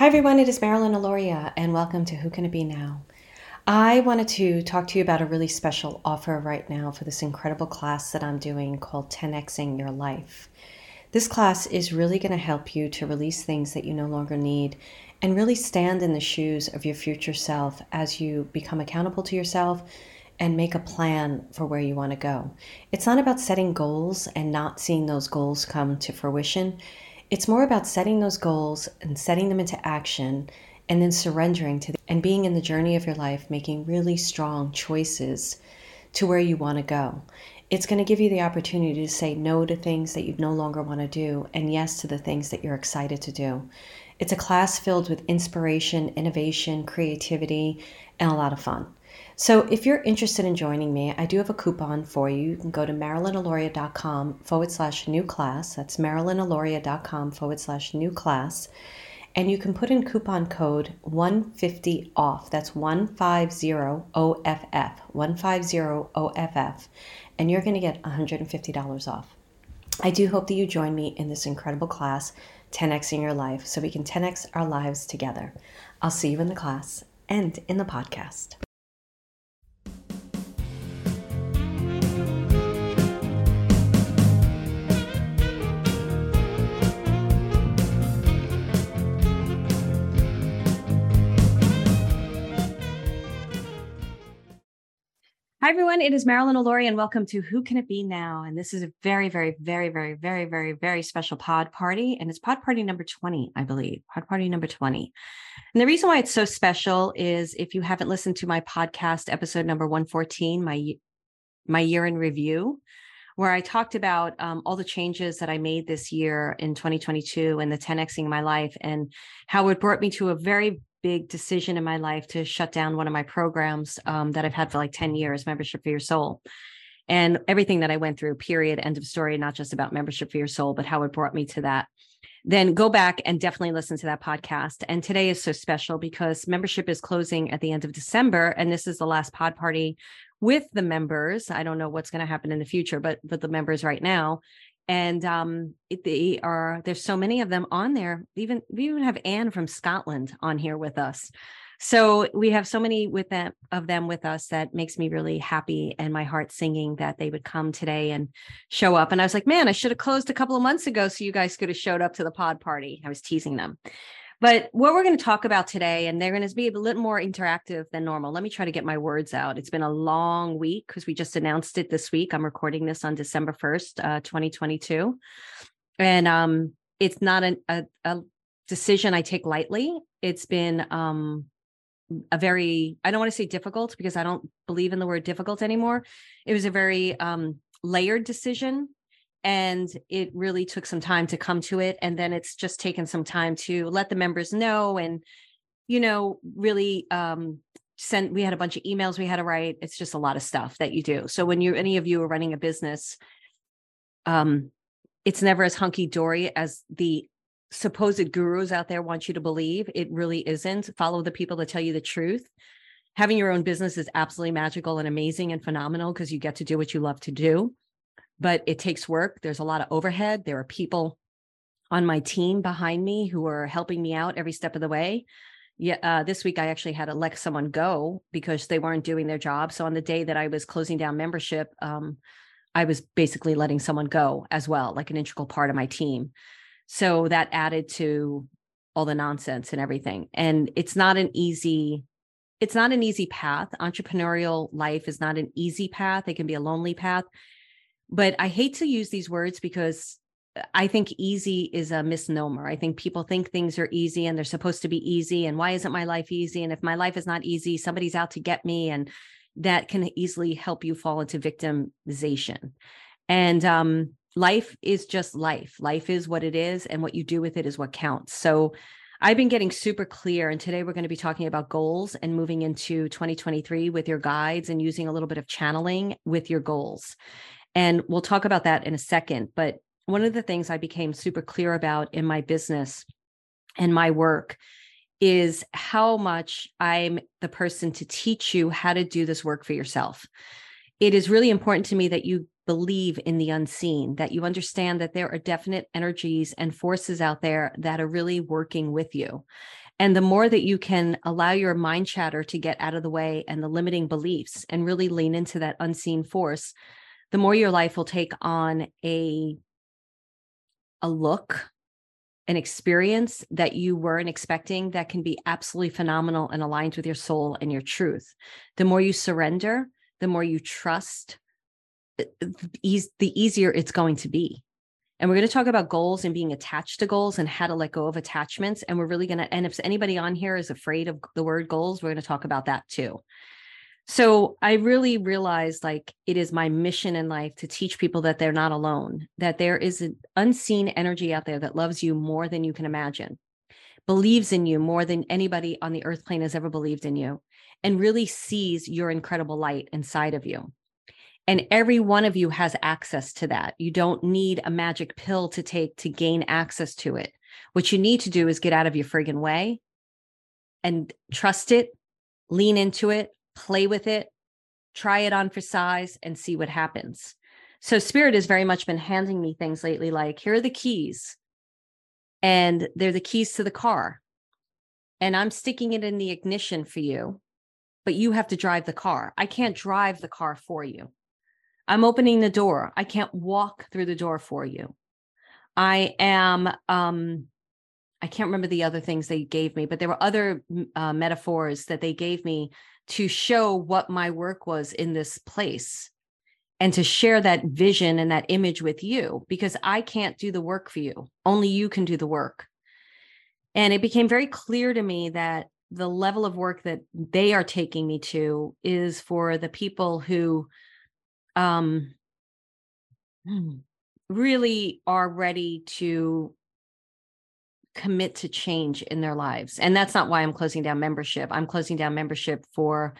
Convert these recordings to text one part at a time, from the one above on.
Hi, everyone. It is Marilyn Alauria, and welcome to Who Can It Be Now? I wanted to talk to you about a really special offer right now for this incredible class that I'm doing called 10xing Your Life. This class is really going to help you to release things that you no longer need and really stand in the shoes of your future self as you become accountable to yourself and make a plan for where you want to go. It's not about setting goals and not seeing those goals come to fruition. It's more about setting those goals and setting them into action and then surrendering to the, and being in the journey of your life, making really strong choices to where you want to go. It's going to give you the opportunity to say no to things that you no longer want to do and yes to the things that you're excited to do. It's a class filled with inspiration, innovation, creativity, and a lot of fun. So if you're interested in joining me, I do have a coupon for you. You can go to marilynalauria.com forward slash new class. That's marilynalauria.com forward slash new class. And you can put in coupon code 150 off. That's 150 OFF. 150 OFF. And you're going to get $150 off. I do hope that you join me in this incredible class, 10xing your life, so we can 10x our lives together. I'll see you in the class and in the podcast. Hi, everyone. It is Marilyn Alauria, and welcome to Who Can It Be Now? And this is a very, very, very, very, very, very, very special pod party. And it's pod party number 20, I believe. Pod party number 20. And the reason why it's so special is if you haven't listened to my podcast, episode number 114, my, my year in review, where I talked about um, all the changes that I made this year in 2022 and the 10xing my life and how it brought me to a very big decision in my life to shut down one of my programs um, that I've had for like 10 years, Membership for Your Soul. And everything that I went through, period, end of story, not just about Membership for Your Soul, but how it brought me to that. Then go back and definitely listen to that podcast. And today is so special because membership is closing at the end of December. And this is the last pod party with the members. I don't know what's going to happen in the future, but but the members right now and um, they are there's so many of them on there. Even we even have anne from scotland on here with us. So we have so many with them of them with us that makes me really happy and my heart singing that they would come today and show up. And i was like man i should have closed a couple of months ago so you guys could have showed up to the pod party. I was teasing them but what we're going to talk about today, and they're going to be a little more interactive than normal. Let me try to get my words out. It's been a long week because we just announced it this week. I'm recording this on December 1st, uh, 2022. And um, it's not an, a, a decision I take lightly. It's been um, a very, I don't want to say difficult because I don't believe in the word difficult anymore. It was a very um, layered decision and it really took some time to come to it and then it's just taken some time to let the members know and you know really um send we had a bunch of emails we had to write it's just a lot of stuff that you do. So when you any of you are running a business um it's never as hunky dory as the supposed gurus out there want you to believe it really isn't. Follow the people that tell you the truth. Having your own business is absolutely magical and amazing and phenomenal because you get to do what you love to do but it takes work. There's a lot of overhead. There are people on my team behind me who are helping me out every step of the way. Yeah, uh, this week I actually had to let someone go because they weren't doing their job. So on the day that I was closing down membership, um, I was basically letting someone go as well, like an integral part of my team. So that added to all the nonsense and everything. And it's not an easy it's not an easy path. Entrepreneurial life is not an easy path. It can be a lonely path. But I hate to use these words because I think easy is a misnomer. I think people think things are easy and they're supposed to be easy. And why isn't my life easy? And if my life is not easy, somebody's out to get me. And that can easily help you fall into victimization. And um, life is just life. Life is what it is, and what you do with it is what counts. So I've been getting super clear. And today we're going to be talking about goals and moving into 2023 with your guides and using a little bit of channeling with your goals. And we'll talk about that in a second. But one of the things I became super clear about in my business and my work is how much I'm the person to teach you how to do this work for yourself. It is really important to me that you believe in the unseen, that you understand that there are definite energies and forces out there that are really working with you. And the more that you can allow your mind chatter to get out of the way and the limiting beliefs and really lean into that unseen force, the more your life will take on a a look an experience that you weren't expecting that can be absolutely phenomenal and aligned with your soul and your truth. The more you surrender, the more you trust, uh, the easier it's going to be. And we're going to talk about goals and being attached to goals and how to let go of attachments. And we're really going to, and if anybody on here is afraid of the word goals, we're going to talk about that too. So I really realized like it is my mission in life to teach people that they're not alone, that there is an unseen energy out there that loves you more than you can imagine, believes in you more than anybody on the earth plane has ever believed in you, and really sees your incredible light inside of you. And every one of you has access to that. You don't need a magic pill to take to gain access to it. What you need to do is get out of your friggin' way and trust it, lean into it, play with it, try it on for size, and see what happens. So, Spirit has very much been handing me things lately like, here are the keys, and they're the keys to the car. And I'm sticking it in the ignition for you, but you have to drive the car. I can't drive the car for you. I'm opening the door. I can't walk through the door for you. I am um I can't remember the other things they gave me, but there were other uh, metaphors that they gave me to show what my work was in this place and to share that vision and that image with you because I can't do the work for you. Only you can do the work. And it became very clear to me that the level of work that they are taking me to is for the people who um really are ready to commit to change in their lives. And that's not why I'm closing down membership. I'm closing down membership for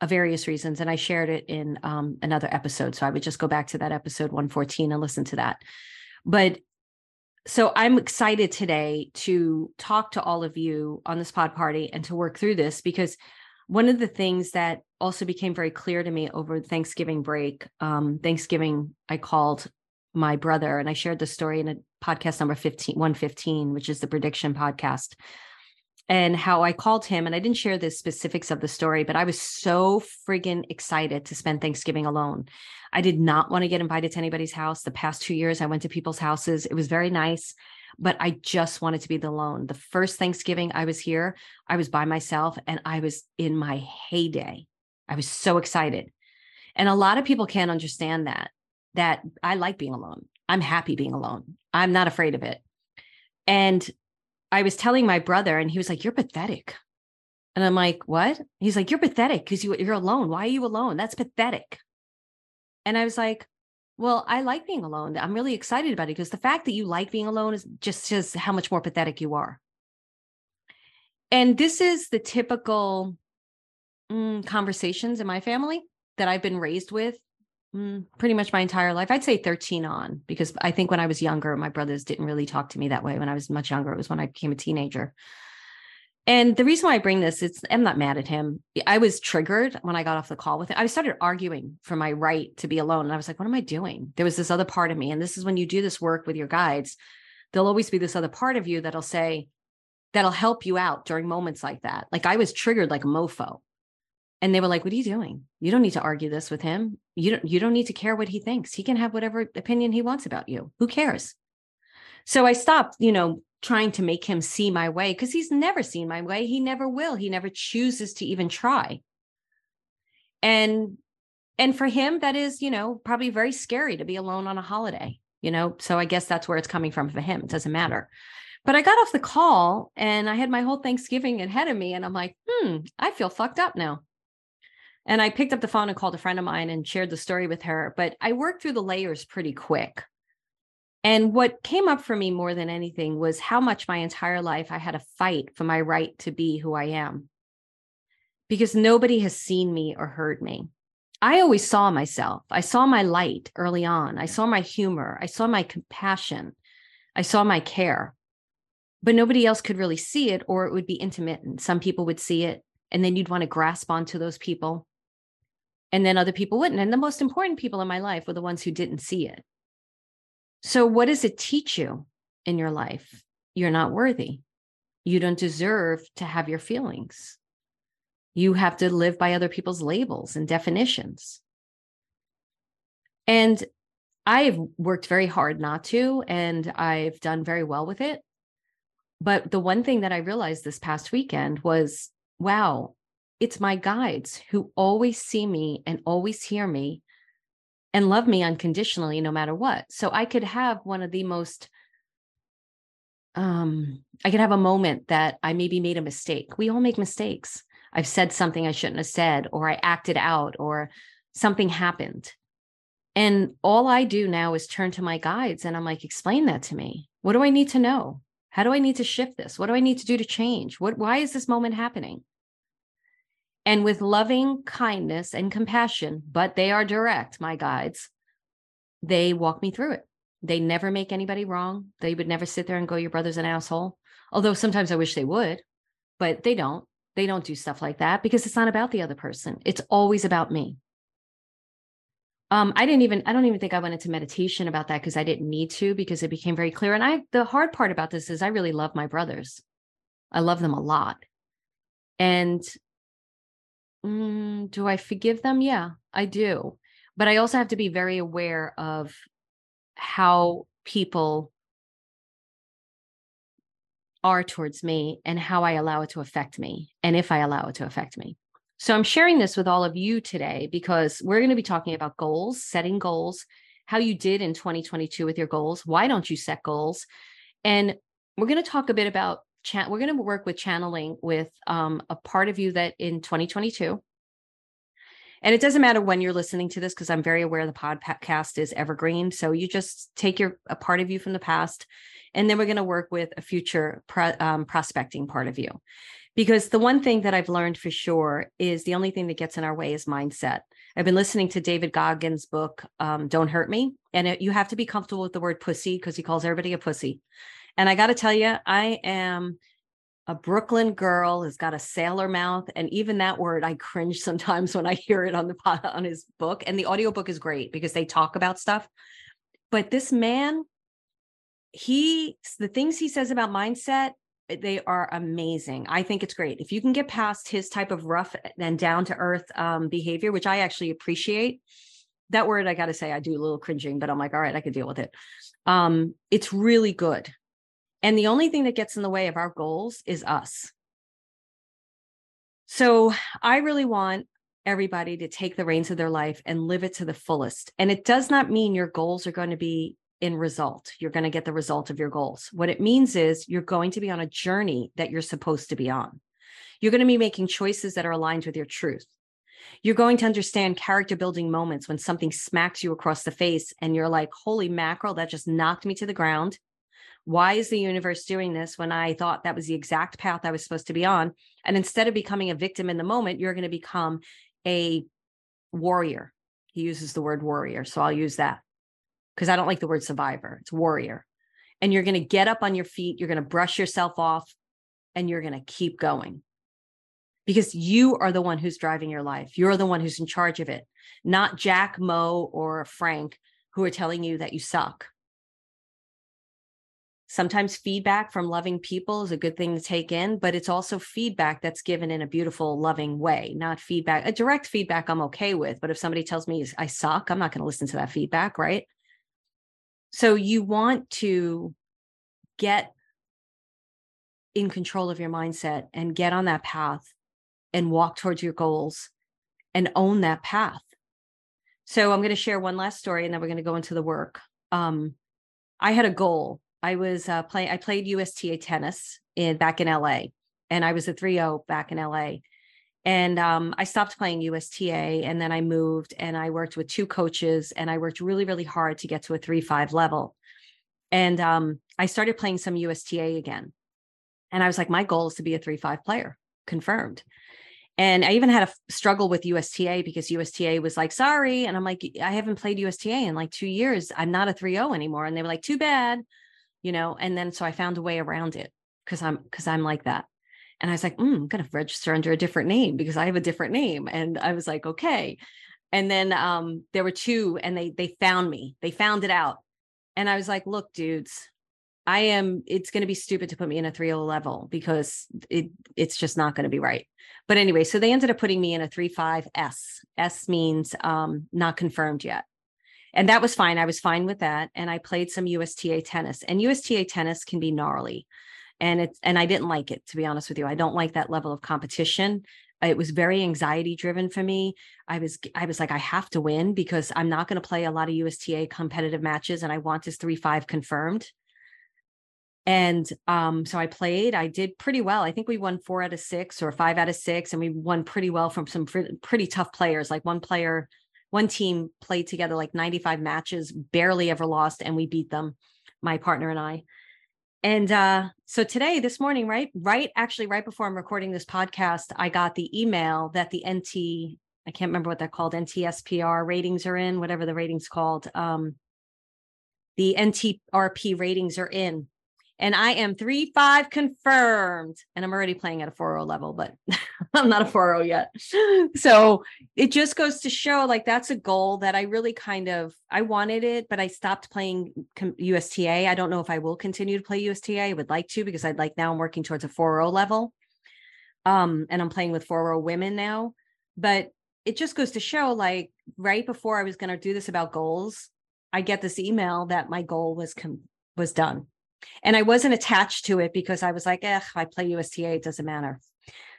uh, various reasons. And I shared it in um, another episode. So I would just go back to that episode 114 and listen to that. But so I'm excited today to talk to all of you on this pod party and to work through this because one of the things that also became very clear to me over Thanksgiving break, um, Thanksgiving, I called my brother and I shared the story in a podcast number 15, 115, which is the prediction podcast. And how I called him, and I didn't share the specifics of the story, but I was so friggin' excited to spend Thanksgiving alone. I did not want to get invited to anybody's house. The past two years, I went to people's houses. It was very nice, but I just wanted to be alone. The first Thanksgiving I was here, I was by myself and I was in my heyday. I was so excited. And a lot of people can't understand that, that I like being alone. I'm happy being alone. I'm not afraid of it. And I was telling my brother, and he was like, You're pathetic. And I'm like, What? He's like, You're pathetic because you, you're alone. Why are you alone? That's pathetic. And I was like, Well, I like being alone. I'm really excited about it because the fact that you like being alone is just says how much more pathetic you are. And this is the typical mm, conversations in my family that I've been raised with Mm, pretty much my entire life. I'd say 13 on because I think when I was younger, my brothers didn't really talk to me that way. When I was much younger, it was when I became a teenager. And the reason why I bring this, it's I'm not mad at him. I was triggered when I got off the call with him. I started arguing for my right to be alone. And I was like, what am I doing? There was this other part of me. And this is when you do this work with your guides, there'll always be this other part of you that'll say, that'll help you out during moments like that. Like I was triggered like a mofo and they were like what are you doing you don't need to argue this with him you don't you don't need to care what he thinks. He can have whatever opinion he wants about you. Who cares? So i stopped you know trying to make him see my way because he's never seen my way. He never will. He never chooses to even try. And and for him that is you know probably very scary to be alone on a holiday you know? So i guess that's where it's coming from for him. It doesn't matter. But i got off the call and i had my whole thanksgiving ahead of me and i'm like hmm i feel fucked up now and I picked up the phone and called a friend of mine and shared the story with her. But I worked through the layers pretty quick. And what came up for me more than anything was how much my entire life I had to fight for my right to be who I am. Because nobody has seen me or heard me. I always saw myself. I saw my light early on. I saw my humor. I saw my compassion. I saw my care. But nobody else could really see it, or it would be intermittent. Some people would see it, and then you'd want to grasp onto those people And then other people wouldn't. And the most important people in my life were the ones who didn't see it. So, what does it teach you in your life? You're not worthy. You don't deserve to have your feelings. You have to live by other people's labels and definitions. And I've worked very hard not to, and I've done very well with it. But the one thing that I realized this past weekend was wow, it's my guides who always see me and always hear me and love me unconditionally no matter what. So I could have one of the most um I could have a moment that I maybe made a mistake. We all make mistakes. I've said something I shouldn't have said or I acted out or something happened. And all I do now is turn to my guides and I'm like explain that to me. What do I need to know? How do I need to shift this? What do I need to do to change? What why is this moment happening? And with loving kindness and compassion, but they are direct, my guides, they walk me through it. They never make anybody wrong. They would never sit there and go, Your brother's an asshole. Although sometimes I wish they would, but they don't. They don't do stuff like that because it's not about the other person. It's always about me um i didn't even i don't even think i went into meditation about that because i didn't need to because it became very clear and i the hard part about this is i really love my brothers i love them a lot and mm, do i forgive them yeah i do but i also have to be very aware of how people are towards me and how i allow it to affect me and if i allow it to affect me so I'm sharing this with all of you today because we're going to be talking about goals, setting goals, how you did in 2022 with your goals. Why don't you set goals? And we're going to talk a bit about chat. We're going to work with channeling with um, a part of you that in 2022. And it doesn't matter when you're listening to this because I'm very aware the podcast is evergreen. So you just take your a part of you from the past, and then we're going to work with a future um, prospecting part of you because the one thing that I've learned for sure is the only thing that gets in our way is mindset. I've been listening to David Goggins' book, um, Don't Hurt Me. And it, you have to be comfortable with the word pussy because he calls everybody a pussy. And I got to tell you, I am a Brooklyn girl has got a sailor mouth. And even that word, I cringe sometimes when I hear it on the on his book. And the audiobook is great because they talk about stuff. But this man, he the things he says about mindset they are amazing. I think it's great. If you can get past his type of rough and down to earth um, behavior, which I actually appreciate, that word I got to say, I do a little cringing, but I'm like, all right, I can deal with it. Um, it's really good. And the only thing that gets in the way of our goals is us. So I really want everybody to take the reins of their life and live it to the fullest. And it does not mean your goals are going to be in result. You're going to get the result of your goals. What it means is you're going to be on a journey that you're supposed to be on. You're going to be making choices that are aligned with your truth. You're going to understand character building moments when something smacks you across the face and you're like, holy mackerel, that just knocked me to the ground. Why is the universe doing this when I thought that was the exact path I was supposed to be on? And instead of becoming a victim in the moment, you're going to become a warrior. He uses the word warrior. So I'll use that because I don't like the word survivor, it's warrior. And you're going to get up on your feet, you're going to brush yourself off, and you're going to keep going because you are the one who's driving your life. You're the one who's in charge of it, not Jack, Mo, or Frank who are telling you that you suck. Sometimes feedback from loving people is a good thing to take in, but it's also feedback that's given in a beautiful, loving way, not feedback. A direct feedback I'm okay with, but if somebody tells me I suck, I'm not going to listen to that feedback, right? So you want to get in control of your mindset and get on that path and walk towards your goals and own that path. So I'm going to share one last story and then we're going to go into the work. Um, I had a goal. I was uh, playing, I played USTA tennis in back in LA and I was a 3 0 back in LA. And um, I stopped playing USTA and then I moved and I worked with two coaches and I worked really, really hard to get to a three, five level. And um, I started playing some USTA again. And I was like, my goal is to be a three, five player, confirmed. And I even had a struggle with USTA because USTA was like, sorry. And I'm like, I haven't played USTA in like two years. I'm not a 3 0 anymore. And they were like, too bad, you know. And then so I found a way around it because I'm because I'm like that. And I was like, mm, I'm going to register under a different name because I have a different name. And I was like, okay. And then um, there were two, and they they found me. They found it out, and I was like, "Look, dudes, I am. It's going to be stupid to put me in a 3.0 level because it it's just not going to be right." But anyway, so they ended up putting me in a 3.5 S. S means um, not confirmed yet and that was fine. I was fine with that. And I played some USTA tennis, and USTA tennis can be gnarly. And it's and I didn't like it, to be honest with you. I don't like that level of competition. It was very anxiety driven for me. I was I was like, I have to win because I'm not going to play a lot of USTA competitive matches, and I want this three five confirmed. And um, so I played. I did pretty well. I think we won four out of six or five out of six, and we won pretty well from some pretty tough players. Like one player one team played together like 95 matches, barely ever lost, and we beat them, my partner and I. And uh, so today, this morning, right, right, actually, right before I'm recording this podcast, I got the email that the NT, I can't remember what they're called, NTSPR ratings are in, whatever the ratings called. Um, the NTRP ratings are in and I am three five confirmed. And I'm already playing at a 4.0 level, but I'm not a 4.0 yet. So it just goes to show like that's a goal that I really kind of I wanted it, but I stopped playing USTA. I don't know if I will continue to play USTA. I would like to because I'd like now I'm working towards a 4.0 level. Um, and I'm playing with 4.0 women now. But it just goes to show like right before I was going to do this about goals, I get this email that my goal was com- was done and I wasn't attached to it because I was like, eh, I play USTA, it doesn't matter.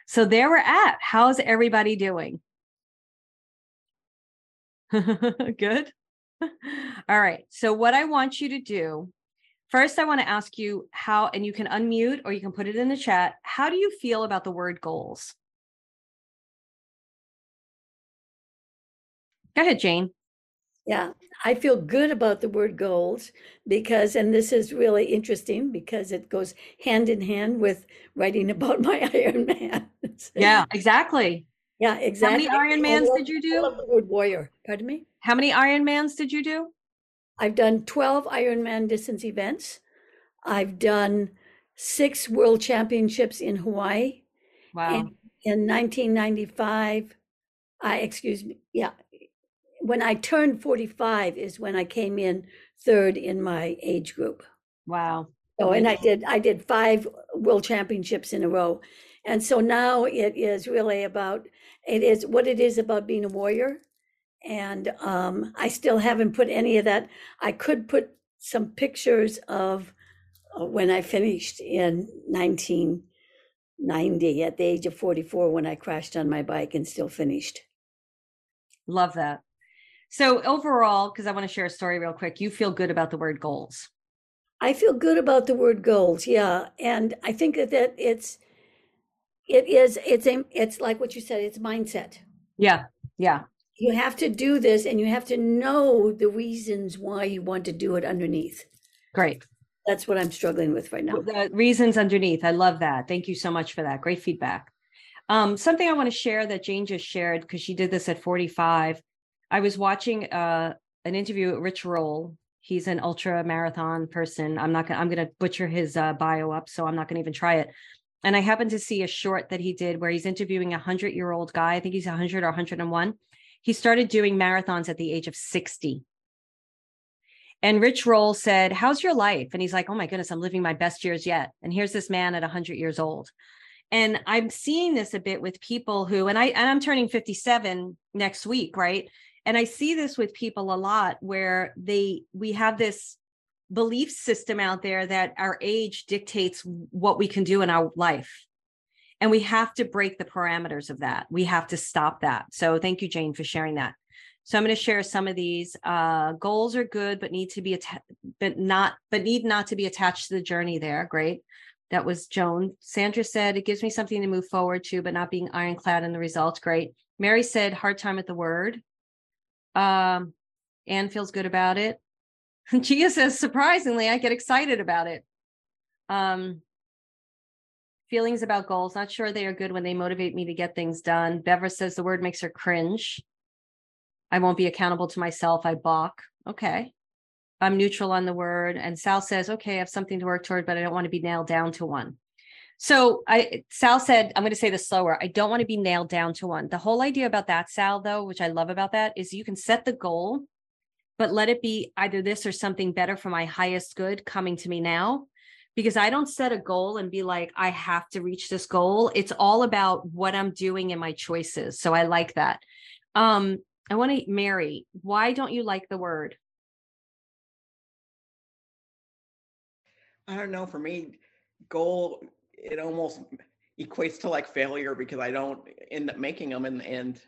So there we're at. How's everybody doing? Good. All right. So, what I want you to do first, I want to ask you how, and you can unmute or you can put it in the chat. How do you feel about the word goals? Go ahead, Jane. Yeah, I feel good about the word goals because, and this is really interesting because it goes hand in hand with writing about my Iron Man. yeah, exactly. Yeah, exactly. How many Iron Mans did you do? I love the word warrior. Pardon me? How many Iron Mans did you do? I've done 12 Iron Man distance events. I've done six world championships in Hawaii. Wow. And in 1995, I, excuse me, yeah, when I turned 45 is when I came in third in my age group. Wow. So and I did I did five world championships in a row. And so now it is really about it is what it is about being a warrior. And um, I still haven't put any of that. I could put some pictures of uh, when I finished in 1990 at the age of 44 when I crashed on my bike and still finished. Love that. So overall, because I want to share a story real quick, you feel good about the word goals. I feel good about the word goals, yeah, and I think that, that it's it is it's a, it's like what you said, it's mindset. Yeah, yeah. You have to do this, and you have to know the reasons why you want to do it underneath. Great. That's what I'm struggling with right now. The reasons underneath. I love that. Thank you so much for that. Great feedback. Um, something I want to share that Jane just shared because she did this at 45 I was watching uh, an interview with Rich Roll. He's an ultra marathon person. I'm not gonna I'm gonna butcher his uh, bio up, so I'm not gonna even try it. And I happened to see a short that he did where he's interviewing a hundred year old guy. I think he's 100 or 101. He started doing marathons at the age of 60. And Rich Roll said, How's your life? And he's like, Oh my goodness, I'm living my best years yet. And here's this man at 100 years old. And I'm seeing this a bit with people who, and I, and I'm turning 57 next week, right? And i see this with people a lot where they we have this belief system out there that our age dictates what we can do in our life. And we have to break the parameters of that. We have to stop that. So thank you jane for sharing that. So i'm going to share some of these. Uh, goals are good but need to be att- but not but need not to be attached to the journey there. Great. That was joan. Sandra said it gives me something to move forward to but not being ironclad in the results. Great. Mary said hard time at the word um, Anne feels good about it. Gia says, surprisingly, I get excited about it. Um, feelings about goals. Not sure they are good when they motivate me to get things done. Bever says the word makes her cringe. I won't be accountable to myself. I balk. Okay. I'm neutral on the word. And Sal says, okay, I have something to work toward, but I don't want to be nailed down to one. So I Sal said, I'm going to say this slower. I don't want to be nailed down to one. The whole idea about that, Sal, though, which I love about that, is you can set the goal, but let it be either this or something better for my highest good coming to me now. Because I don't set a goal and be like, I have to reach this goal. It's all about what I'm doing and my choices. So I like that. Um, I want to Mary, why don't you like the word? I don't know. For me, goal it almost equates to like failure because I don't end up making them in the end.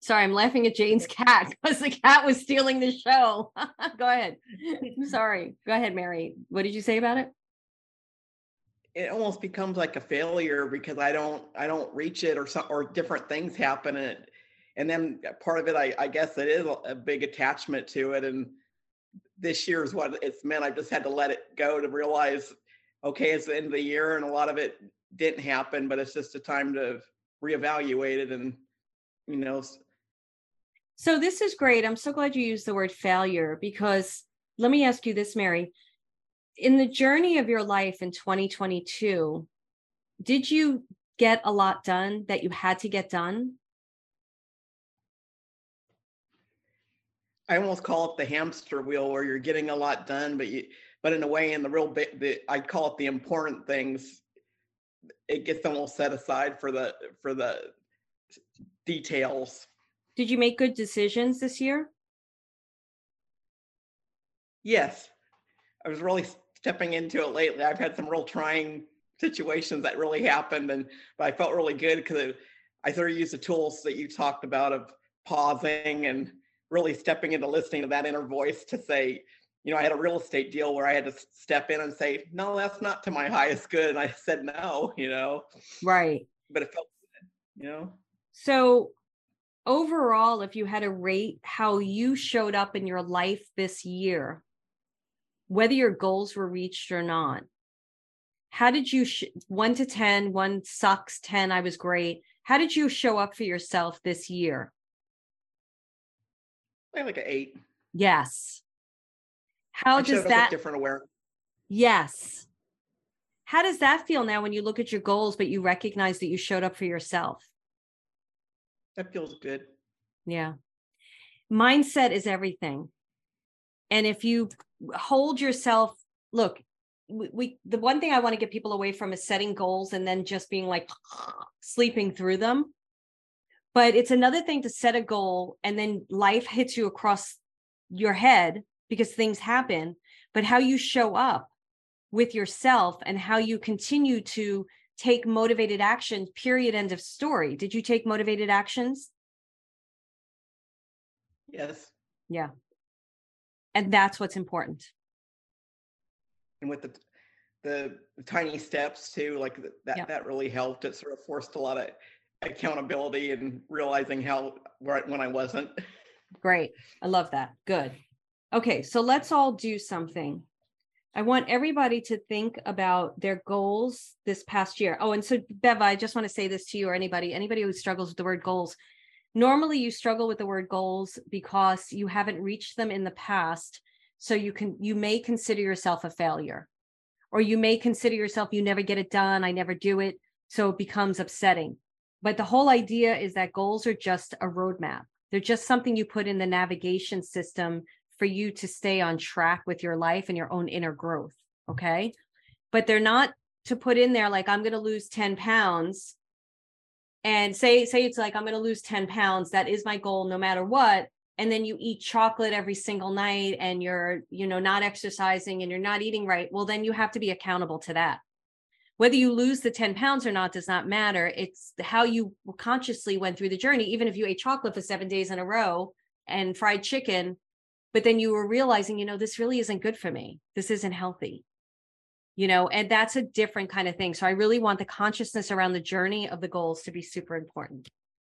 Sorry, I'm laughing at Jane's cat because the cat was stealing the show. Go ahead. Sorry. Go ahead, Mary. What did you say about it? It almost becomes like a failure because I don't I don't reach it or some or different things happen and it, and then part of it I, I guess it is a big attachment to it and this year is what it's meant. I just had to let it go to realize okay, it's the end of the year and a lot of it didn't happen, but it's just a time to reevaluate it and, you know. So this is great. I'm so glad you used the word failure because let me ask you this, Mary. In the journey of your life in 2022, did you get a lot done that you had to get done? I almost call it the hamster wheel where you're getting a lot done, but you but in a way in the real bit the i call it the important things it gets almost set aside for the for the details. Did you make good decisions this year? Yes. I was really stepping into it lately. I've had some real trying situations that really happened and but i felt really good because i sort of used the tools that you talked about of pausing and really stepping into listening to that inner voice to say you know, I had a real estate deal where I had to step in and say, no, that's not to my highest good. And I said no, you know. Right. But it felt good, you know. So overall, if you had to rate how you showed up in your life this year, whether your goals were reached or not, how did you sh- one to 10, one sucks, 10, I was great. How did you show up for yourself this year? I like an eight. Yes. How does that different awareness? Yes. How does that feel now when you look at your goals, but you recognize that you showed up for yourself? That feels good. Yeah. Mindset is everything. And if you hold yourself, look, we, we the one thing I want to get people away from is setting goals and then just being like sleeping through them. But it's another thing to set a goal and then life hits you across your head because things happen, but how you show up with yourself and how you continue to take motivated action, period, end of story. Did you take motivated actions? Yes. Yeah. And that's what's important. And with the the, tiny steps too, like that yeah. that really helped. It sort of forced a lot of accountability and realizing how when I wasn't. Great. I love that. Good. Okay, so let's all do something. I want everybody to think about their goals this past year. Oh, and so Beva, I just want to say this to you or anybody, anybody who struggles with the word goals. Normally you struggle with the word goals because you haven't reached them in the past. So you can you may consider yourself a failure. Or you may consider yourself you never get it done, I never do it, so it becomes upsetting. But the whole idea is that goals are just a roadmap. They're just something you put in the navigation system for you to stay on track with your life and your own inner growth. Okay. But they're not to put in there like, I'm going to lose 10 pounds and say, say it's like, I'm going to lose 10 pounds. That is my goal no matter what. And then you eat chocolate every single night and you're, you know, not exercising and you're not eating right. Well, then you have to be accountable to that whether you lose the 10 pounds or not does not matter it's how you consciously went through the journey even if you ate chocolate for seven days in a row and fried chicken but then you were realizing you know this really isn't good for me. This isn't healthy. You know and that's a different kind of thing. So i really want the consciousness around the journey of the goals to be super important.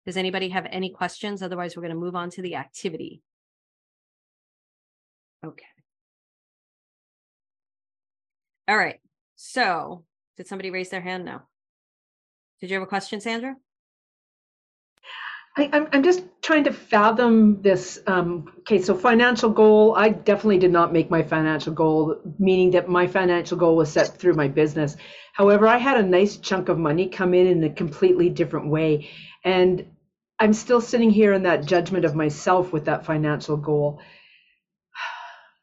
Does anybody have any questions? Otherwise we're going to move on to the activity. Okay. All right. So did somebody raise their hand? No. Did you have a question sandra I, I'm, I'm just trying to fathom this. Um, okay, so financial goal. I definitely did not make my financial goal, meaning that my financial goal was set through my business. However, I had a nice chunk of money come in in a completely different way. And I'm still sitting here in that judgment of myself with that financial goal.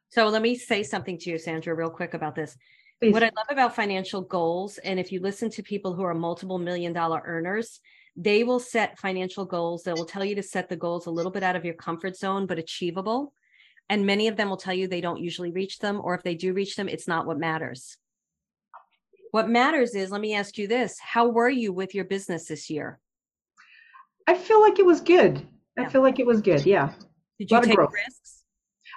So let me say something to you, Sandra, real quick about this. Please. What I love about financial goals, and if you listen to people who are multiple million dollar earners, they will set financial goals. They will tell you to set the goals a little bit out of your comfort zone, but achievable. And many of them will tell you they don't usually reach them, or if they do reach them, it's not what matters. What matters is, let me ask you this How were you with your business this year? I feel like it was good. I feel like it was good. Yeah, Did you take risks?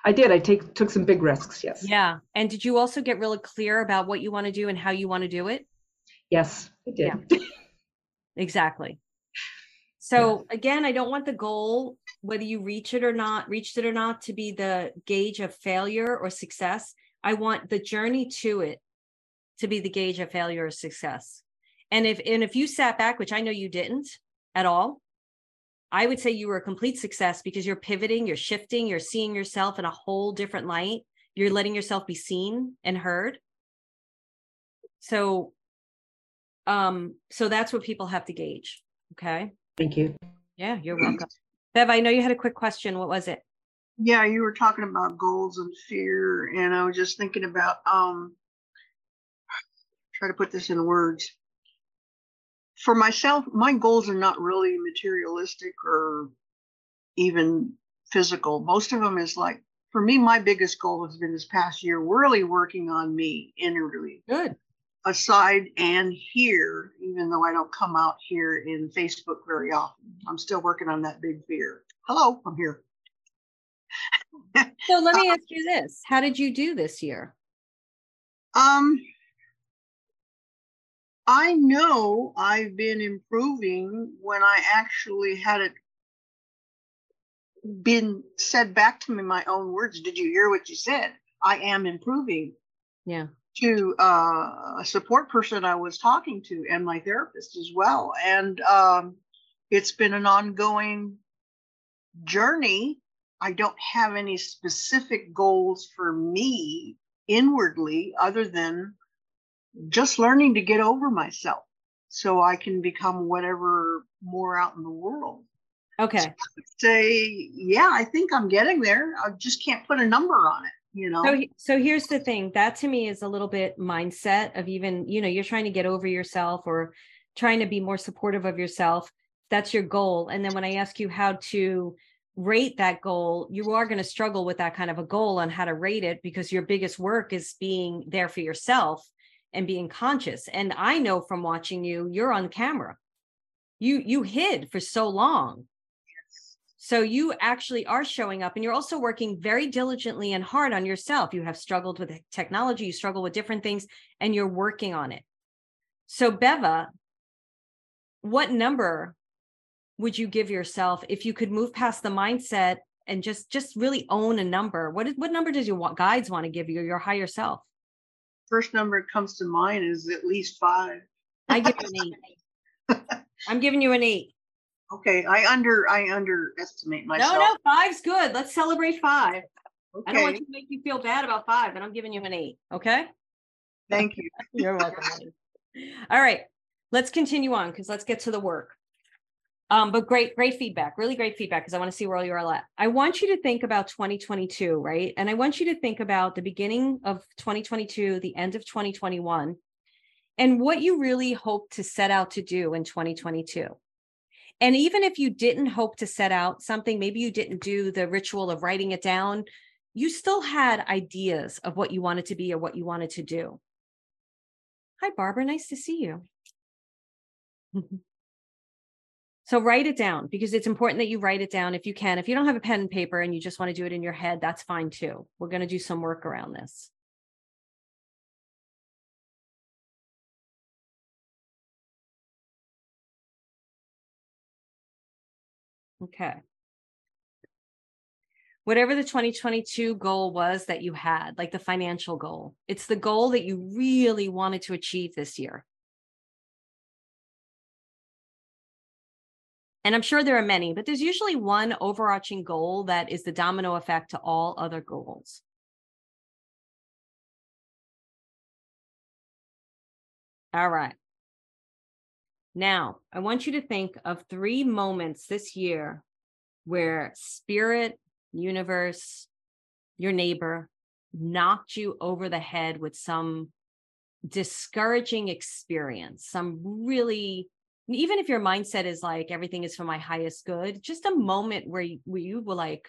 I did. I take took some big risks. Yes. Yeah. And did you also get really clear about what you want to do and how you want to do it? Yes, I did. Yeah. Exactly. So again, I don't want the goal, whether you reach it or not, reached it or not, to be the gauge of failure or success. I want the journey to it to be the gauge of failure or success. And if and if you sat back, which I know you didn't at all, I would say you were a complete success because you're pivoting, you're shifting, you're seeing yourself in a whole different light. You're letting yourself be seen and heard. So um, so that's what people have to gauge. Okay. Thank you. Yeah, you're welcome. Bev, I know you had a quick question. What was it? Yeah, you were talking about goals and fear, and I was just thinking about um try to put this in words. For myself, my goals are not really materialistic or even physical. Most of them is like for me, my biggest goal has been this past year really working on me inwardly, Good. Aside and here, even though I don't come out here in Facebook very often. I'm still working on that big fear. Hello, I'm here. So let me ask you this. How did you do this year? Um, I know I've been improving when I actually had it been said back to me in my own words. Did you hear what you said? I am improving Yeah. To uh, a support person I was talking to and my therapist as well. And um, it's been an ongoing journey. I don't have any specific goals for me inwardly other than just learning to get over myself so I can become whatever more out in the world. Okay. Say, yeah, I think I'm getting there. I just can't put a number on it, you know? So so here's the thing. That to me is a little bit mindset of even, you know, you're trying to get over yourself or trying to be more supportive of yourself. That's your goal. And then when I ask you how to rate that goal, you are going to struggle with that kind of a goal on how to rate it because your biggest work is being there for yourself and being conscious. And I know from watching you, you're on camera. You you hid for so long. So you actually are showing up and you're also working very diligently and hard on yourself. You have struggled with technology, you struggle with different things, and you're working on it. So, Beva, what number would you give yourself if you could move past the mindset and just just really own a number? What what number does your guides want to give you, your higher self? First number that comes to mind is at least five. I give an eight. I'm giving you an eight. Okay, I under I underestimate myself. No, no, five's good. Let's celebrate five. Okay. I don't want to make you feel bad about five, but I'm giving you an eight. Okay. thank you. You're welcome. All right, let's continue on because let's get to the work. Um, but great, great feedback, really great feedback because I want to see where you're all at. I want you to think about 2022, right? And I want you to think about the beginning of 2022, the end of 2021, and what you really hope to set out to do in 2022. And even if you didn't hope to set out something, maybe you didn't do the ritual of writing it down, you still had ideas of what you wanted to be or what you wanted to do. Hi, Barbara. Nice to see you. so write it down because it's important that you write it down if you can. If you don't have a pen and paper and you just want to do it in your head, that's fine too. We're going to do some work around this. Okay. Whatever the 2022 goal was that you had, like the financial goal, it's the goal that you really wanted to achieve this year. And I'm sure there are many, but there's usually one overarching goal that is the domino effect to all other goals. All right. Now, I want you to think of three moments this year where spirit, universe, your neighbor knocked you over the head with some discouraging experience, some really even if your mindset is like everything is for my highest good, just a moment where you, where you were like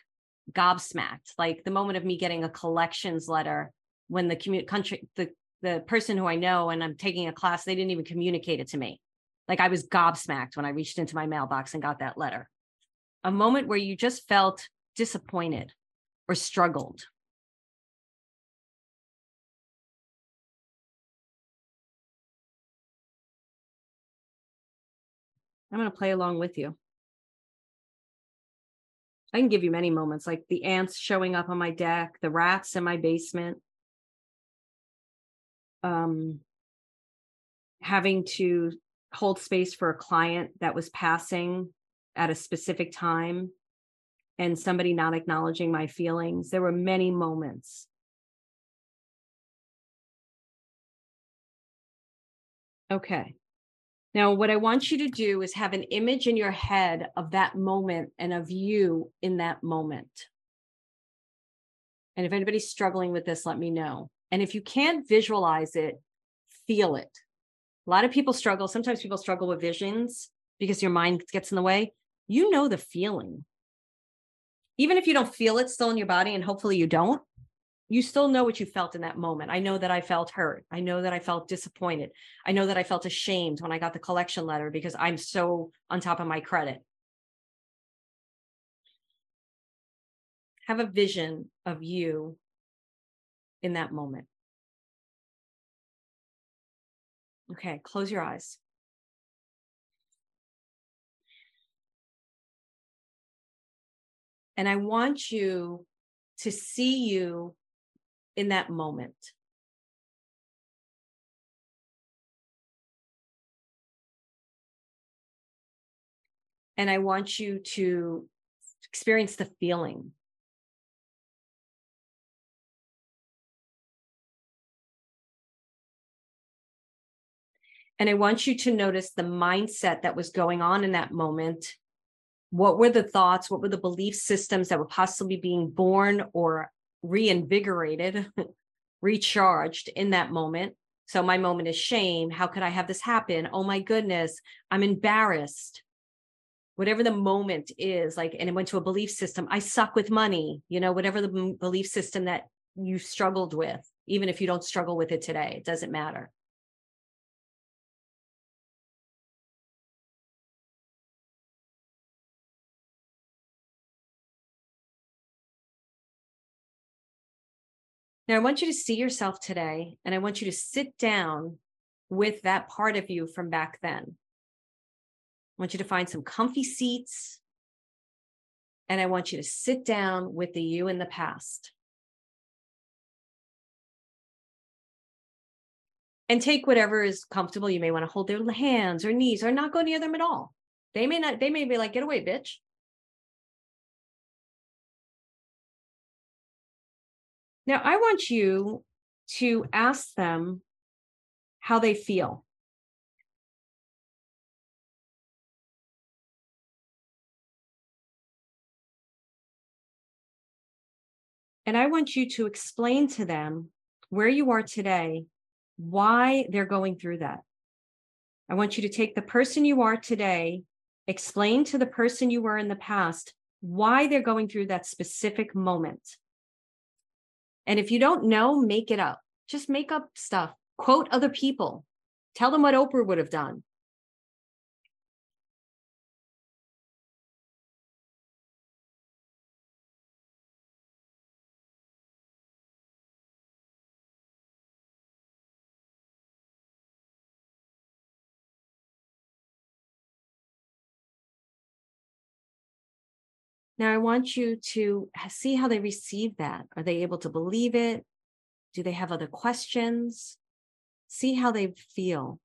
gobsmacked, like the moment of me getting a collections letter when the commu- country the the person who I know and I'm taking a class, they didn't even communicate it to me. Like I was gobsmacked when I reached into my mailbox and got that letter. A moment where you just felt disappointed or struggled I'm going to play along with you. I can give you many moments like the ants showing up on my deck, the rats in my basement, um, having to hold space for a client that was passing at a specific time and somebody not acknowledging my feelings. There were many moments. Okay. Now, what I want you to do is have an image in your head of that moment and of you in that moment. And if anybody's struggling with this, let me know. And if you can't visualize it, feel it. A lot of people struggle. Sometimes people struggle with visions because your mind gets in the way. You know the feeling. Even if you don't feel it still in your body, and hopefully you don't, you still know what you felt in that moment. I know that I felt hurt. I know that I felt disappointed. I know that I felt ashamed when I got the collection letter because I'm so on top of my credit. Have a vision of you in that moment. Okay, close your eyes. And I want you to see you in that moment. And I want you to experience the feeling. And I want you to notice the mindset that was going on in that moment. What were the thoughts? What were the belief systems that were possibly being born or reinvigorated, recharged in that moment. So my moment is shame. How could I have this happen? Oh my goodness, I'm embarrassed. Whatever the moment is, like, and it went to a belief system. I suck with money, you know, whatever the belief system that you struggled with, even if you don't struggle with it today, it doesn't matter. Now, I want you to see yourself today, and I want you to sit down with that part of you from back then. I want you to find some comfy seats, and I want you to sit down with the you in the past. And take whatever is comfortable. You may want to hold their hands or knees or not go near them at all. They may not, they may be like, get away, bitch. Now, I want you to ask them how they feel. And I want you to explain to them where you are today, why they're going through that. I want you to take the person you are today, explain to the person you were in the past why they're going through that specific moment. And if you don't know, make it up. Just make up stuff. Quote other people. Tell them what Oprah would have done. Now, I want you to see how they receive that. Are they able to believe it? Do they have other questions? See how they feel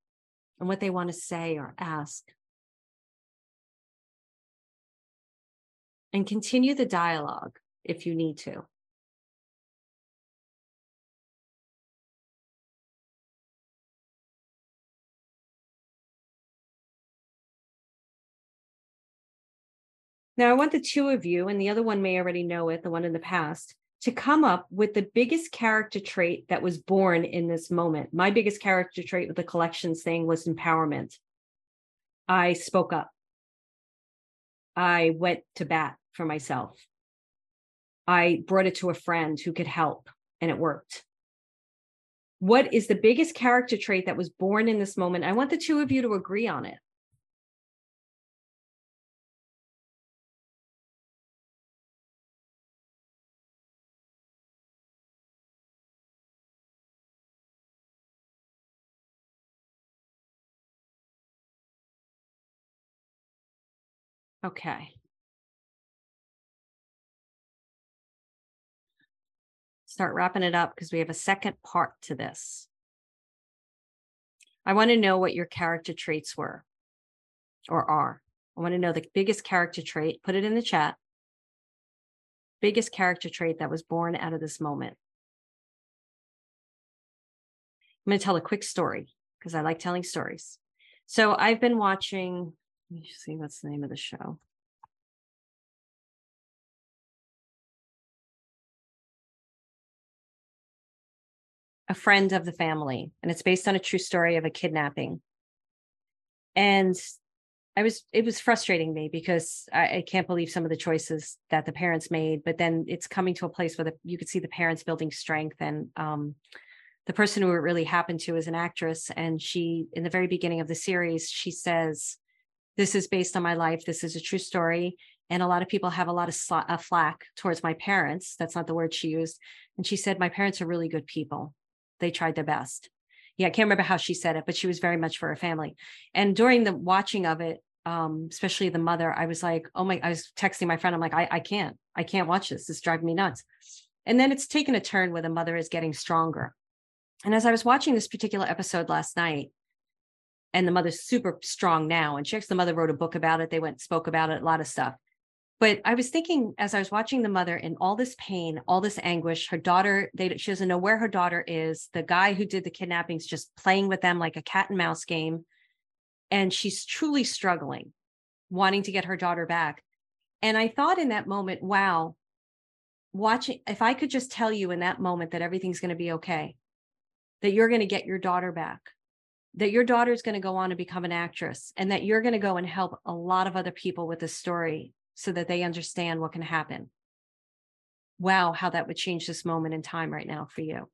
and what they want to say or ask. and continue the dialogue if you need to. Now, I want the two of you, and the other one may already know it, the one in the past, to come up with the biggest character trait that was born in this moment. My biggest character trait with the collections thing was empowerment. I spoke up. I went to bat for myself. I brought it to a friend who could help, and it worked. What is the biggest character trait that was born in this moment? I want the two of you to agree on it. Okay. Start wrapping it up because we have a second part to this. I want to know what your character traits were or are. I want to know the biggest character trait. Put it in the chat. Biggest character trait that was born out of this moment. I'm going to tell a quick story because I like telling stories. So I've been watching let me see what's the name of the show. A friend of the family, and it's based on a true story of a kidnapping. And I was it was frustrating me because I, I, can't believe some of the choices that the parents made. But then it's coming to a place where the, you could see the parents building strength. And um, the person who it really happened to is an actress, and she in the very beginning of the series she says, this is based on my life. This is a true story. And a lot of people have a lot of sl- flack towards my parents. That's not the word she used. And she said, My parents are really good people. They tried their best. Yeah, I can't remember how she said it, but she was very much for her family. And during the watching of it, um, especially the mother, I was like, oh my, I was texting my friend. I'm like, I, I can't, I can't watch this. This is driving me nuts. And then it's taken a turn where the mother is getting stronger. And as I was watching this particular episode last night, and the mother's super strong now. And she actually, the mother wrote a book about it. They went spoke about it, a lot of stuff. But I was thinking as I was watching the mother in all this pain, all this anguish, her daughter, they, she doesn't know where her daughter is. The guy who did the kidnappings just playing with them like a cat and mouse game. And she's truly struggling, wanting to get her daughter back. And I thought in that moment, wow, watching, if I could just tell you in that moment that everything's going to be okay, that you're going to get your daughter back, that your daughter is going to go on to become an actress and that you're going to go and help a lot of other people with this story so that they understand what can happen. Wow, how that would change this moment in time right now for you.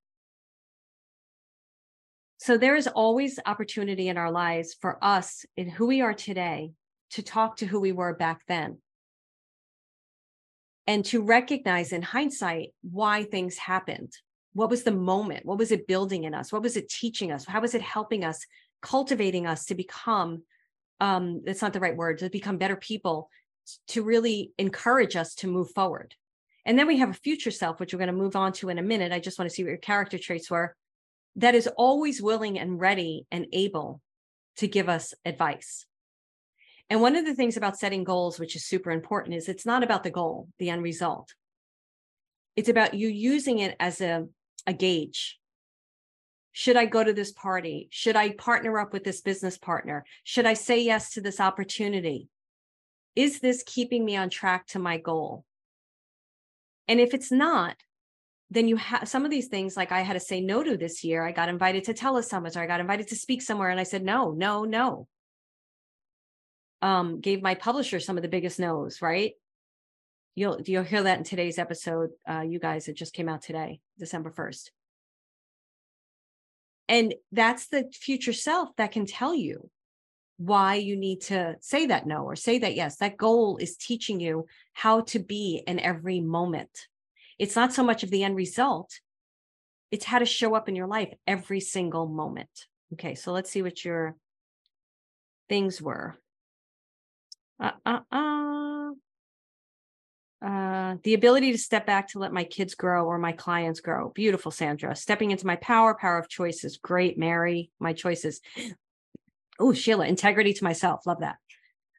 So there is always opportunity in our lives for us in who we are today to talk to who we were back then and to recognize in hindsight why things happened what was the moment? What was it building in us? What was it teaching us? How was it helping us cultivating us to become um that's not the right word to become better people to really encourage us to move forward. And then we have a future self which we're going to move on to in a minute. I just want to see what your character traits were that is always willing and ready and able to give us advice. And one of the things about setting goals which is super important is it's not about the goal the end result. It's about you using it as a a gauge. Should I go to this party? Should I partner up with this business partner? Should I say yes to this opportunity? Is this keeping me on track to my goal? And if it's not, then you have some of these things like I had to say no to this year. I got invited to telesummits or I got invited to speak somewhere and I said no, no, no. Um, gave my publisher some of the biggest no's, right? You'll you'll hear that in today's episode, uh, you guys. It just came out today, December first, and that's the future self that can tell you why you need to say that no or say that yes. That goal is teaching you how to be in every moment. It's not so much of the end result; it's how to show up in your life every single moment. Okay, so let's see what your things were. Uh, uh, uh. Uh, the ability to step back to let my kids grow or my clients grow. Beautiful, Sandra. Stepping into my power, power of choices. Great, Mary. My choices. Oh, Sheila, integrity to myself. Love that.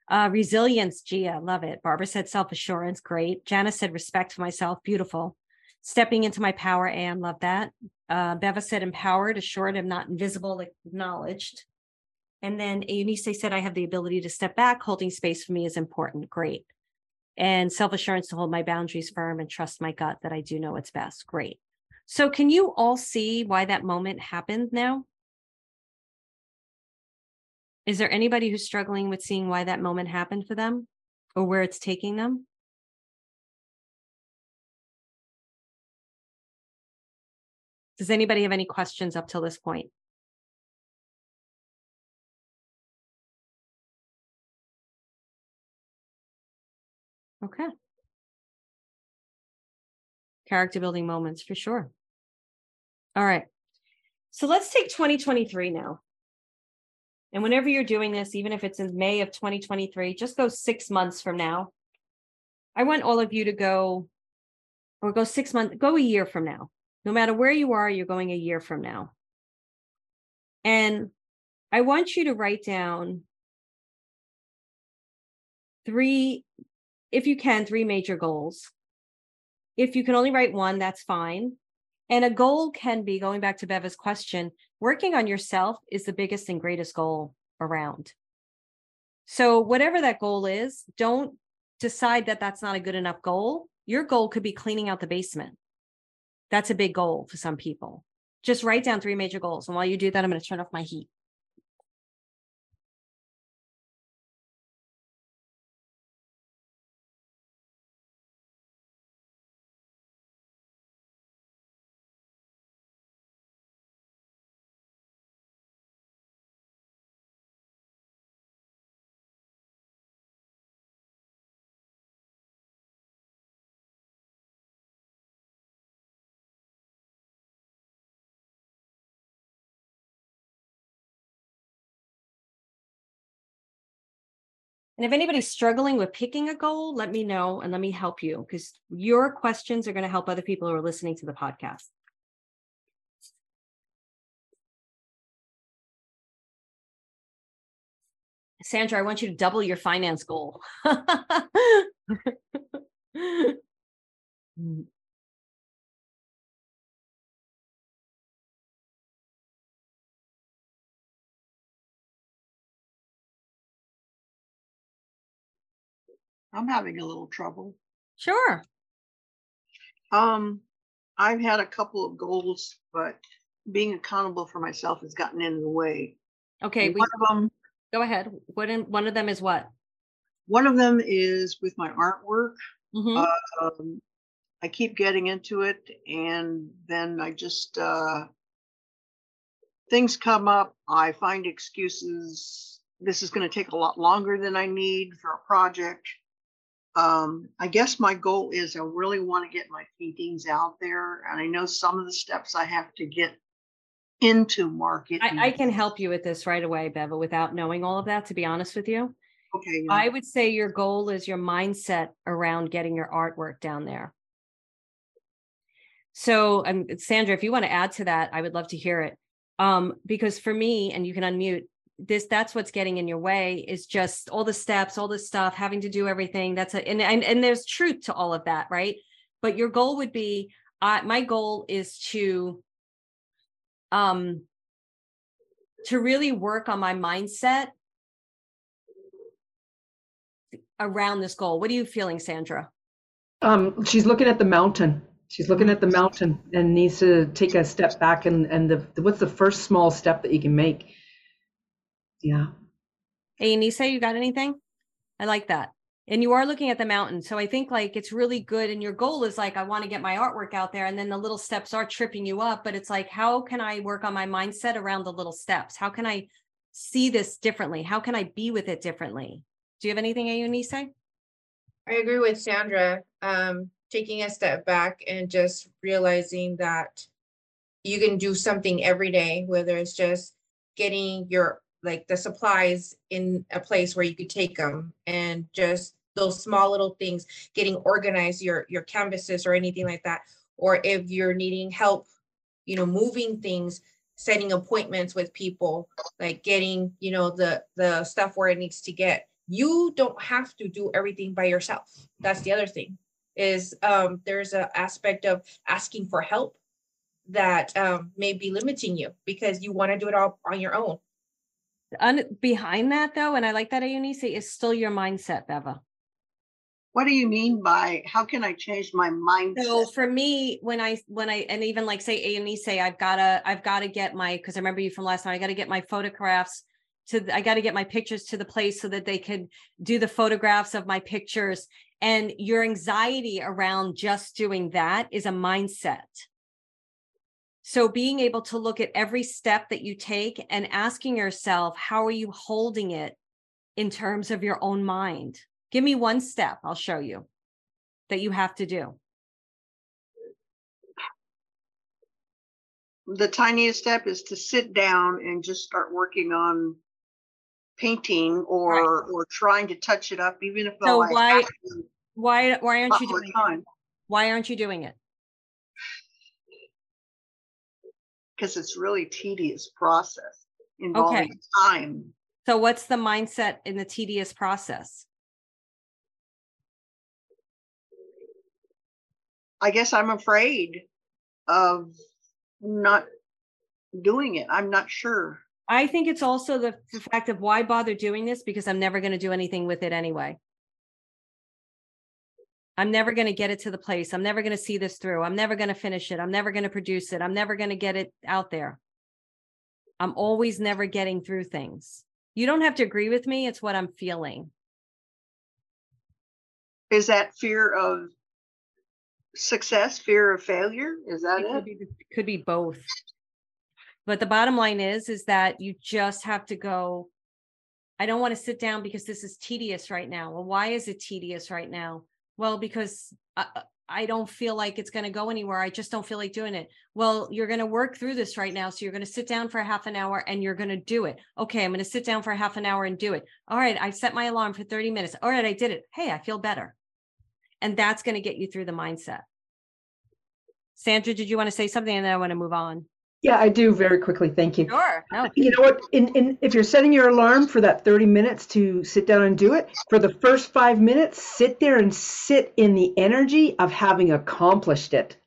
Uh, resilience, Gia, love it. Barbara said self assurance, great. Janice said respect for myself, beautiful. Stepping into my power, Anne. love that. Uh, Beva said empowered, assured, I'm not invisible, acknowledged. And then Eunice said, I have the ability to step back. Holding space for me is important. Great. And self assurance to hold my boundaries firm and trust my gut that I do know what's best. Great. So, can you all see why that moment happened now? Is there anybody who's struggling with seeing why that moment happened for them or where it's taking them? Does anybody have any questions up till this point? Okay. Character building moments for sure. All right. So let's take 2023 now. And whenever you're doing this, even if it's in May of 2023, just go six months from now. I want all of you to go or go six months, go a year from now. No matter where you are, you're going a year from now. And I want you to write down three, if you can, three major goals. If you can only write one, that's fine. And a goal can be going back to Beva's question working on yourself is the biggest and greatest goal around. So, whatever that goal is, don't decide that that's not a good enough goal. Your goal could be cleaning out the basement. That's a big goal for some people. Just write down three major goals. And while you do that, I'm going to turn off my heat. And if anybody's struggling with picking a goal, let me know and let me help you because your questions are going to help other people who are listening to the podcast. Sandra, I want you to double your finance goal. I'm having a little trouble. Sure. Um, I've had a couple of goals, but being accountable for myself has gotten in the way. Okay, we, one of them. Go ahead. What in, one of them is what? One of them is with my artwork. Mm-hmm. Um, I keep getting into it, and then I just uh, things come up. I find excuses. This is going to take a lot longer than I need for a project um, I guess my goal is I really want to get my paintings out there. And I know some of the steps I have to get into market. I, I, can help you with this right away, Beva, without knowing all of that, to be honest with you. Okay. Yeah. I would say your goal is your mindset around getting your artwork down there. So, um, Sandra, if you want to add to that, I would love to hear it. Um, because for me, and you can unmute, this that's what's getting in your way is just all the steps all the stuff having to do everything. That's a and and, and there's truth to all of that right? But your goal would be uh, my goal is to um to really work on my mindset around this goal. What are you feeling sandra? Um she's looking at the mountain. She's looking at the mountain and needs to take a step back and and the what's the first small step that you can make yeah. Hey, Nisa, you got anything? I like that. And you are looking at the mountain. So I think like it's really good. And your goal is like, I want to get my artwork out there. And then the little steps are tripping you up. But it's like, how can I work on my mindset around the little steps? How can I see this differently? How can I be with it differently? Do you have anything, Eunice? I agree with Sandra. Um, taking a step back and just realizing that you can do something every day, whether it's just getting your like the supplies in a place where you could take them and just those small little things getting organized your your canvases or anything like that or if you're needing help you know moving things setting appointments with people like getting you know the the stuff where it needs to get you don't have to do everything by yourself. That's the other thing is um, there's an aspect of asking for help that um, may be limiting you because you want to do it all on your own. Un- behind that though, and I like that Eunice, is still your mindset, Beva. What do you mean by how can I change my mindset? So for me, when I when I and even like say Eunice, I've gotta I've gotta get my because I remember you from last time. I gotta get my photographs to I got to get my pictures to the place so that they could do the photographs of my pictures. And your anxiety around just doing that is a mindset. So being able to look at every step that you take and asking yourself, how are you holding it in terms of your own mind? Give me one step, I'll show you that you have to do. The tiniest step is to sit down and just start working on painting or right. or trying to touch it up, even if so why why why aren't you doing time. it? Why aren't you doing it? Because it's really tedious process involving okay. time. So what's the mindset in the tedious process? I guess I'm afraid of not doing it. I'm not sure. I think it's also the, the fact of why bother doing this because I'm never going to do anything with it anyway. I'm never going to get it to the place. I'm never going to see this through. I'm never going to finish it. I'm never going to produce it. I'm never going to get it out there. I'm always never getting through things. You don't have to agree with me. It's what I'm feeling. Is that fear of success, fear of failure? Is that it? It could be, could be both. But the bottom line is, is that you just have to go. I don't want to sit down because this is tedious right now. Well, why is it tedious right now? Well, because I, I don't feel like it's going to go anywhere. I just don't feel like doing it. Well, you're going to work through this right now. So you're going to sit down for a half an hour and you're going to do it. Okay, I'm going to sit down for half an hour and do it. All right, I set my alarm for 30 minutes. All right, I did it. Hey, I feel better. And that's going to get you through the mindset. Sandra, did you want to say something? And then I want to move on. Yeah, I do very quickly. Thank you. Sure. No. Uh, you know what? In, in, if you're setting your alarm for that 30 minutes to sit down and do it, for the first five minutes, sit there and sit in the energy of having accomplished it.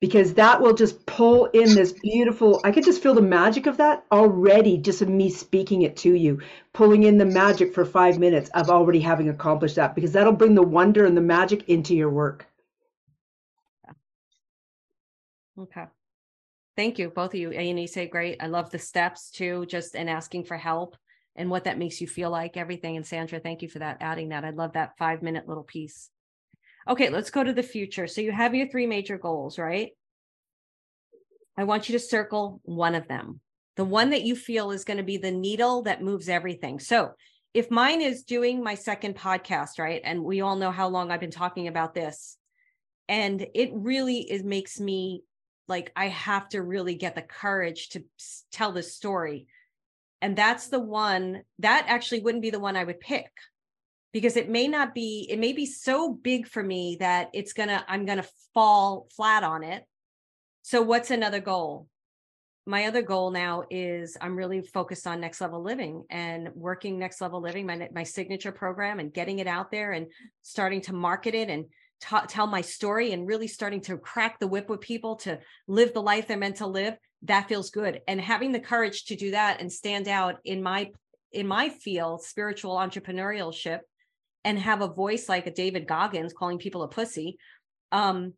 Because that will just pull in this beautiful, I could just feel the magic of that already, just of me speaking it to you, pulling in the magic for five minutes of already having accomplished that, because that'll bring the wonder and the magic into your work. Okay. Thank you, both of you. And E say great. I love the steps too, just in asking for help and what that makes you feel like, everything. And Sandra, thank you for that, adding that. I love that five minute little piece. Okay, let's go to the future. So you have your three major goals, right? I want you to circle one of them, the one that you feel is going to be the needle that moves everything. So if mine is doing my second podcast, right? And we all know how long I've been talking about this. And it really is makes me like I have to really get the courage to tell this story. And that's the one that actually wouldn't be the one I would pick because it may not be, it may be so big for me that it's gonna, I'm gonna fall flat on it. So, what's another goal? My other goal now is I'm really focused on next level living and working next level living, my, my signature program, and getting it out there and starting to market it and tell my story and really starting to crack the whip with people to live the life they're meant to live that feels good. And having the courage to do that and stand out in my in my field spiritual entrepreneurship and have a voice like a david goggins calling people a pussy um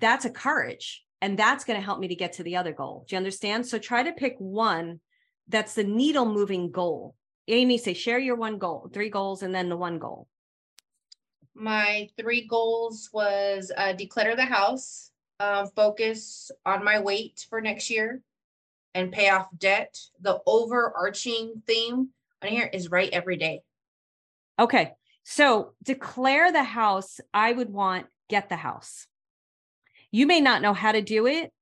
that's a courage. And that's going to help me to get to the other goal. Do you understand? So try to pick one that's the needle moving goal. Amy say share your one goal three goals and then the one goal my three goals was uh, declutter the house, uh, focus on my weight for next year, and pay off debt. The overarching theme on here is write every day. Okay. So declare the house, I would want get the house. You may not know how to do it,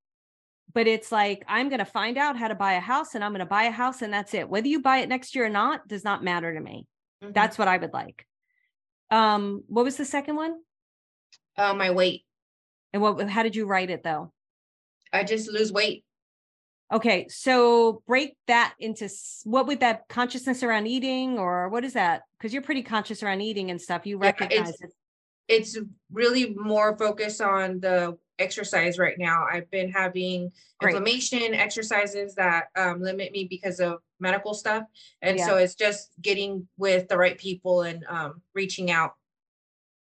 but it's like I'm going to find out how to buy a house and I'm going to buy a house and that's it. Whether you buy it next year or not does not matter to me. Mm-hmm. That's what I would like. Um, what was the second one? Uh, my weight. And what? How did you write it though? I just lose weight. Okay, so break that into what would that consciousness around eating or what is that? Because you're pretty conscious around eating and stuff. You Yeah, recognize it's- it. It's really more focused on the exercise right now. I've been having Great. inflammation exercises that um, limit me because of medical stuff. And Yeah. so it's just getting with the right people and um, reaching out.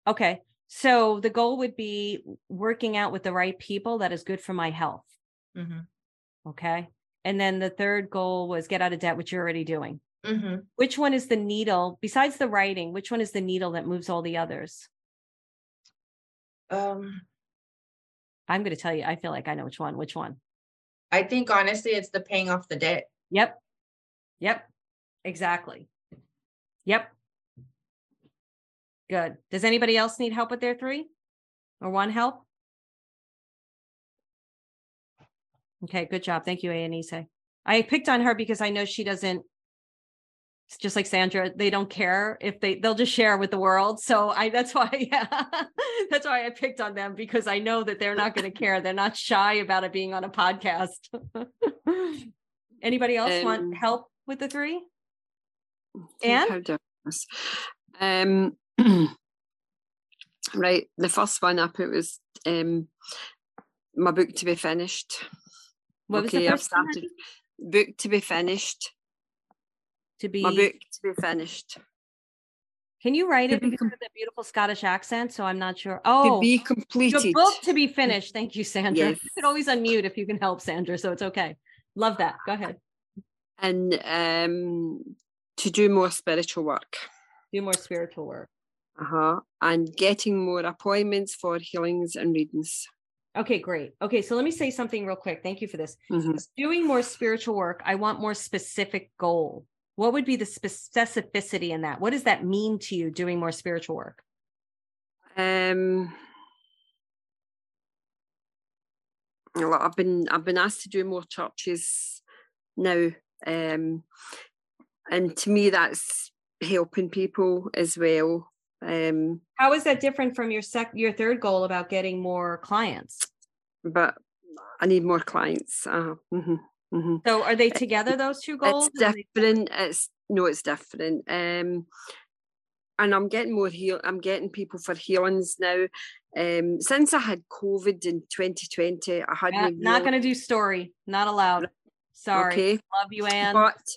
Okay, so the goal would be working out with the right people that is good for my health. Mhm. Okay, and then the third goal was get out of debt, which you're already doing. Mhm. Which one is the needle besides the writing? Which one is the needle that moves all the others? Um, I'm going to tell you. I feel like I know which one. Which one? I think honestly, it's the paying off the debt. Yep. Yep. Exactly. Yep. Good. Does anybody else need help with their three or one help? Okay, good job. Thank you, Eunice. I picked on her because I know she doesn't it's just like Sandra, they don't care if they they'll just share with the world. So I that's why yeah, that's why I picked on them because I know that they're not going to care. They're not shy about it being on a podcast. Anybody else Um, want help with the three? think Anne? how do I do this? Um, right, the first one up it was um, my book to be finished. What okay, I've first one, started book to be finished. To be My book to be finished. Can you write to it be because com- of the beautiful Scottish accent? So I'm not sure. Oh, To be your completed. book to be finished. Thank you, Sandra. Yes. You can always unmute if you can help, Sandra. So it's okay. Love that. Go ahead. And um, to do more spiritual work. Do more spiritual work. Uh-huh. And getting more appointments for healings and readings. Okay, great. Okay, so let me say something real quick. Thank you for this. Mhm. Doing more spiritual work, I want more specific goal. What would be the specificity in that? What does that mean to you doing more spiritual work? Um, well, I've been I've been asked to do more churches now, um, and to me that's helping people as well. Um, How is that different from your sec your third goal about getting more clients? but I need more clients. Uh, hmm hmm So are they together those two goals? It's Are they- different. It's no, it's different. Um, and I'm getting more heal. I'm getting people for healings now. Um, since I had COVID in 2020, I had Yeah, not going to do story. Not allowed. Sorry. Okay. Love you, Anne. But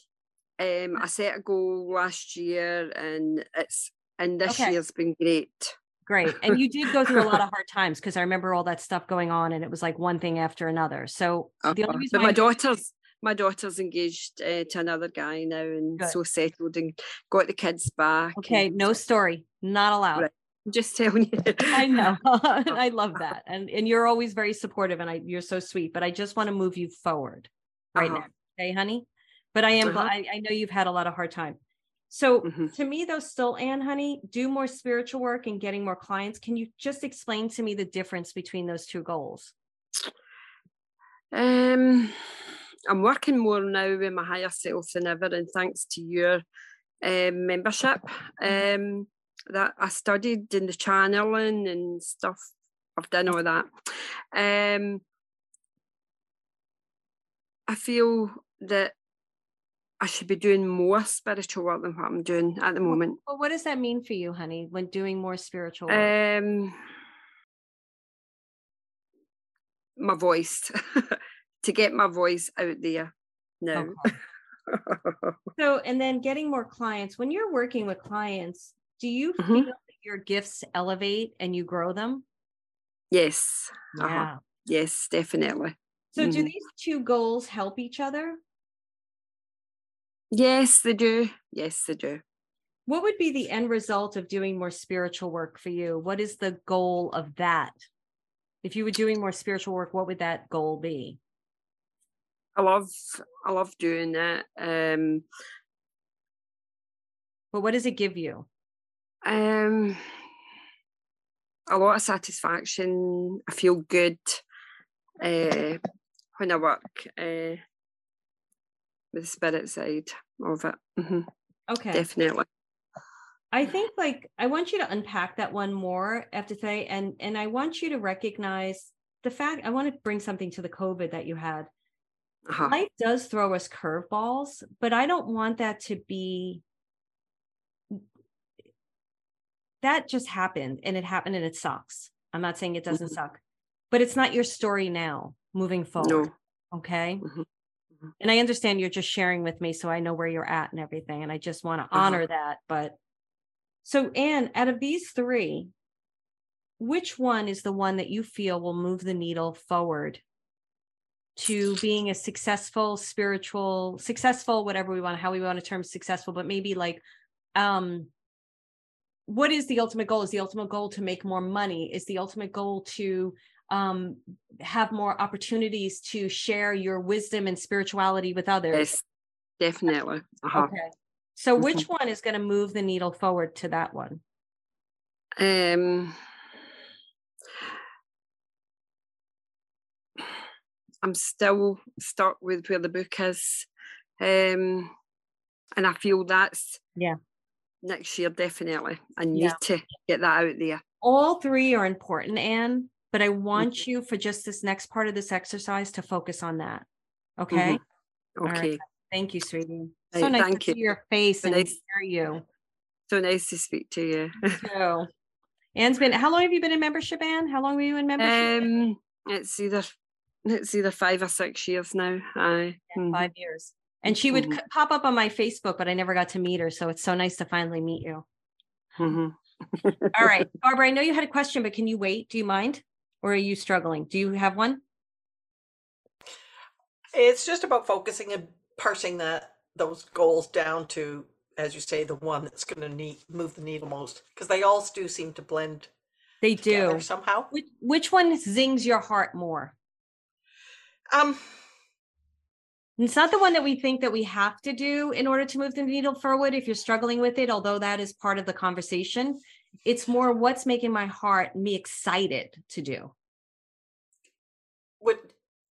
um, I set a goal last year, and it's and this Okay. year's been great. Great. And you did go through a lot of hard times because I remember all that stuff going on and it was like one thing after another. So the Uh-huh. only reason my daughter's my daughter's engaged uh, to another guy now, and Good. so settled and got the kids back. Okay, and no story. Not allowed. Right. I'm just telling you. I know. I love that. And and you're always very supportive and I you're so sweet, but I just want to move you forward right Uh-huh. now. Okay, honey? But I am Uh-huh. I, I know you've had a lot of hard time. So Mhm. to me though still Anne honey, do more spiritual work and getting more clients. Can you just explain to me the difference between those two goals? Um, I'm working more now with my higher self than ever, and thanks to your um, membership, um, that I studied in the channeling and stuff. I've done all that. Um, I feel that I should be doing more spiritual work than what I'm doing at the moment. Well, what does that mean for you, honey, when doing more spiritual work? Um, my voice to get my voice out there now. Okay. So, and then getting more clients. When you're working with clients, do you Mhm. feel that your gifts elevate and you grow them? yes, uh-huh. Yeah. yes, definitely. So, do Mhm. these two goals help each other? Yes, they do. Yes, they do. What would be the end result of doing more spiritual work for you? What is the goal of that? If you were doing more spiritual work, what would that goal be? I love, I love doing that. Um, But what does it give you? um, a lot of satisfaction. I feel good uh, when I work uh, with the spirit side of it. hmm Okay. Definitely. I think like I want you to unpack that one more after today and and I want you to recognize the fact I want to bring something to the COVID that you had. Uh-huh. life does throw us curveballs, but I don't want that to be that just happened and it happened and it sucks. I'm not saying it doesn't Mhm. suck, but it's not your story now moving forward. No. Okay. Mhm. Mhm. And I understand you're just sharing with me so I know where you're at and everything. And I just want to Uh-huh. honor that. But so, Anne, out of these three, which one is the one that you feel will move the needle forward to being a successful spiritual successful whatever we want how we want to term successful but maybe like um what is the ultimate goal is the ultimate goal to make more money is the ultimate goal to um have more opportunities to share your wisdom and spirituality with others Yes, definitely. Uh-huh. okay so which one is going to move the needle forward to that one Um, I'm still stuck with where the book is, um, and I feel that's Yeah. next year definitely. I need Yeah. to get that out there. all three are important anne but i want you for just this next part of this exercise to focus on that okay right. Okay, thank you sweetie so nice thank to you. see your face So and nice. hear you so nice to speak to you. So, Anne's been. How long have you been in membership, Anne? How long were you in membership? um, it's either it's either five or six years now. Aye. Mhm. Five years. And she would Mhm. pop up on my Facebook, but I never got to meet her. So it's so nice to finally meet you. Mhm. All right, Barbara. I know you had a question, but can you wait? Do you mind, or are you struggling? Do you have one? It's just about focusing and parsing that those goals down to, as you say, the one that's going to need move the needle most, because they all do seem to blend They do. somehow. Which which one zings your heart more? Um, It's not the one that we think that we have to do in order to move the needle forward if you're struggling with it, although that is part of the conversation. It's more what's making my heart me excited to do. would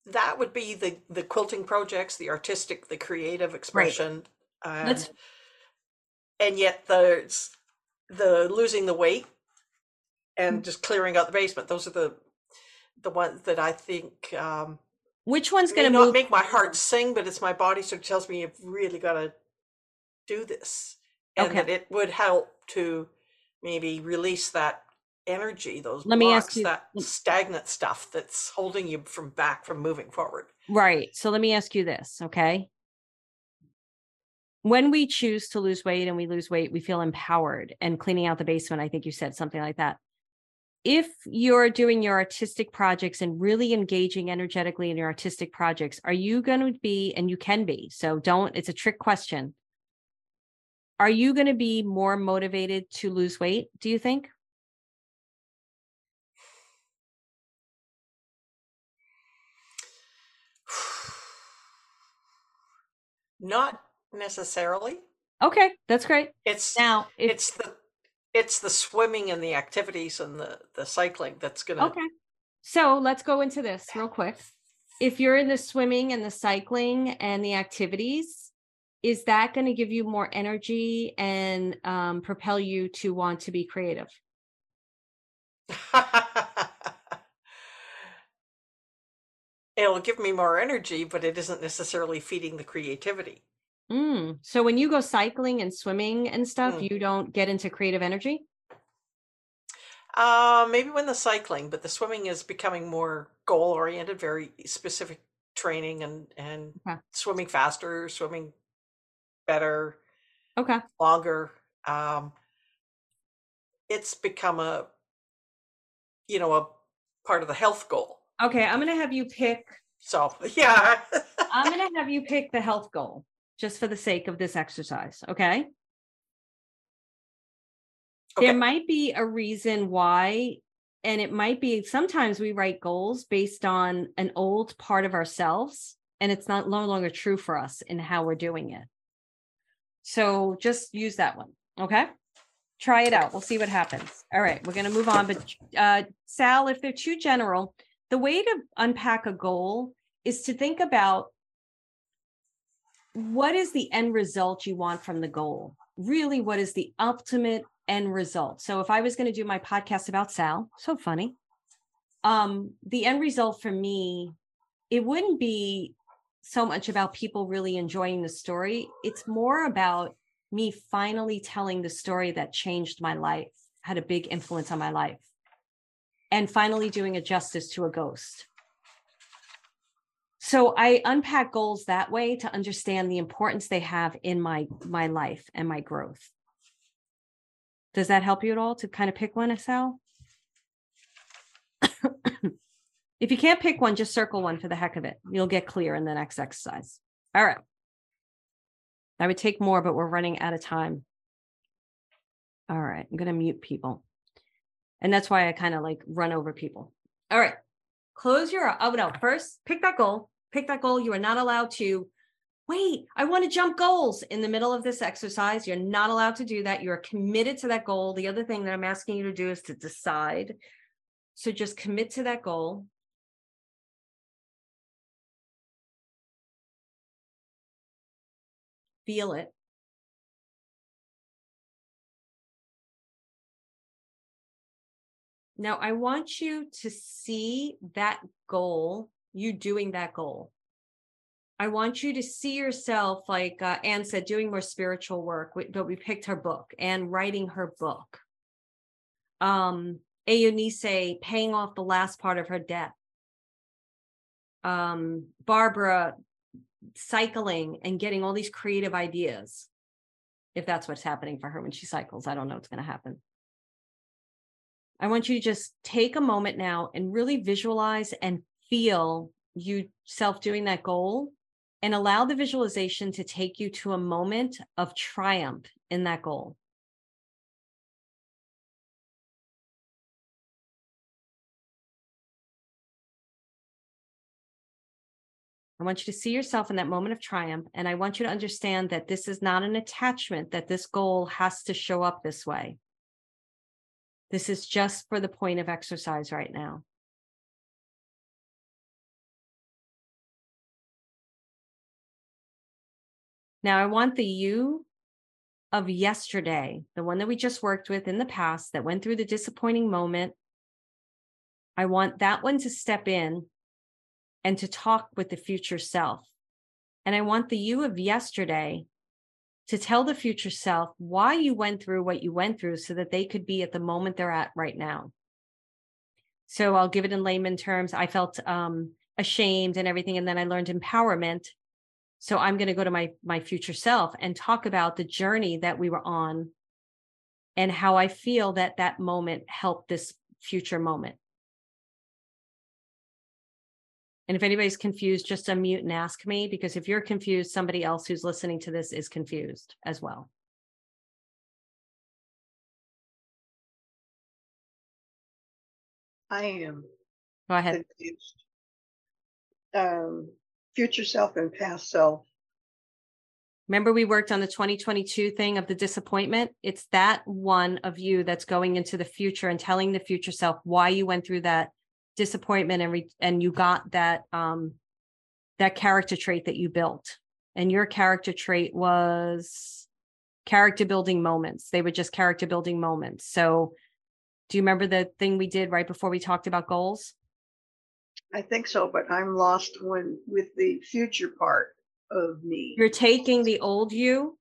that would be the the quilting projects, the artistic, the creative expression, Let's- and and yet there's the losing the weight and just clearing out the basement. Those are the the ones that I think um, Which one's going to not make my heart sing, but it's my body sort of tells me you've really got to do this, and Okay. that it would help to maybe release that energy, those Let me ask blocks, you- that stagnant stuff that's holding you from back from moving forward. Right. So let me ask you this, okay? When we choose to lose weight and we lose weight, we feel empowered and cleaning out the basement. I think you said something like that. If you're doing your artistic projects and really engaging energetically in your artistic projects, are you going to be, and you can be, so don't, it's a trick question. Are you going to be more motivated to lose weight, do you think? Not necessarily. Okay, that's great. It's Now, if, it's the it's the swimming and the activities and the the cycling that's gonna Okay. So let's go into this real quick. If you're in the swimming and the cycling and the activities, is that going to give you more energy and um, propel you to want to be creative? It'll give me more energy, but it isn't necessarily feeding the creativity. Mm. So when you go cycling and swimming and stuff, Mm. you don't get into creative energy? Uh, maybe when the cycling, but the swimming is becoming more goal oriented, very specific training and and Okay. swimming faster, swimming better, Okay. longer. Um, it's become a you know a part of the health goal. Okay. I'm going to have you pick, So yeah, I'm going to have you pick the health goal just for the sake of this exercise. Okay. there might be a reason why and it might be sometimes we write goals based on an old part of ourselves and it's not no longer true for us in how we're doing it so just use that one okay? Try it out. We'll see what happens. All right we're going to move on but uh sal if they're too general the way to unpack a goal is to think about what is the end result you want from the goal? Really what is the ultimate end result? So if i was going to do my podcast about sal so funny um the end result for me it wouldn't be so much about people really enjoying the story. It's more about me finally telling the story that changed my life, had a big influence on my life, and finally doing a justice to a ghost. So I unpack goals that way to understand the importance they have in my my life and my growth. Does that help you at all to kind of pick one, Sal? if you can't pick one, just circle one for the heck of it. You'll get clear in the next exercise. All right. I would take more, but we're running out of time. All right. I'm going to mute people. And that's why I kind of like run over people. All right. Close your, oh no, first pick that goal. Pick that goal. You are not allowed to wait, I want to jump goals in the middle of this exercise. You're not allowed to do that. You're committed to that goal. The other thing that I'm asking you to do is to decide. So just commit to that goal. Feel it. Now, I want you to see that goal, you doing that goal. I want you to see yourself, like uh, Anne said, doing more spiritual work, but we picked her book and writing her book. Um, Eunice paying off the last part of her debt. Um, Barbara cycling and getting all these creative ideas. If that's what's happening for her when she cycles, I don't know what's going to happen. I want you to just take a moment now and really visualize and feel you self doing that goal and allow the visualization to take you to a moment of triumph in that goal. I want you to see yourself in that moment of triumph. And I want you to understand that this is not an attachment, that this goal has to show up this way. This is just for the point of exercise right now. Now, I want the you of yesterday, the one that we just worked with in the past that went through the disappointing moment. I want that one to step in and to talk with the future self. And I want the you of yesterday to tell the future self why you went through what you went through so that they could be at the moment they're at right now. So I'll give it in layman terms. I felt um, ashamed and everything. And then I learned empowerment so I'm going to go to my my future self and talk about the journey that we were on and how I feel that that moment helped this future moment. And if anybody's confused, just unmute and ask me because if you're confused, somebody else who's listening to this is confused as well. I am. Go ahead. Confused. Um, future self and past self. Remember, we worked on the 2022 thing of the disappointment? It's that one of you that's going into the future and telling the future self why you went through that disappointment and re- and you got that um that character trait that you built. And your character trait was character building moments. They were just character building moments. So, do you remember the thing we did right before we talked about goals? I think so, but I'm lost when with the future part of me. You're taking the old you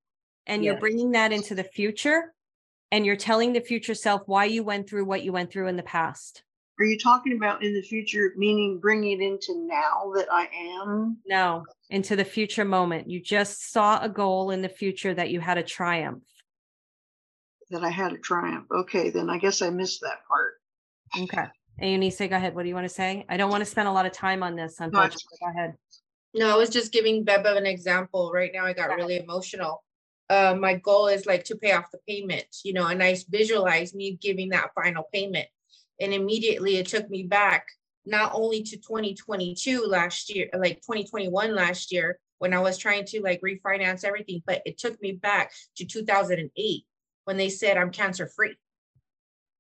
and you're bringing that into the future and you're telling the future self why you went through what you went through in the past. Are you talking about in the future, meaning bringing it into now that I am? No, into the future moment. You just saw a goal in the future that you had a triumph. That I had a triumph. Okay, then I guess I missed that part. Okay. And Eunice, go ahead. What do you want to say? I don't want to spend a lot of time on this, No, unfortunately. Go ahead. No, I was just giving Beva an example. Right now, I got really emotional. Uh, my goal is like to pay off the payment, you know, and I visualize me giving that final payment. And immediately it took me back not only to 2022 last year, like 2021 last year, when I was trying to like refinance everything, but it took me back to 2008 when they said I'm cancer free.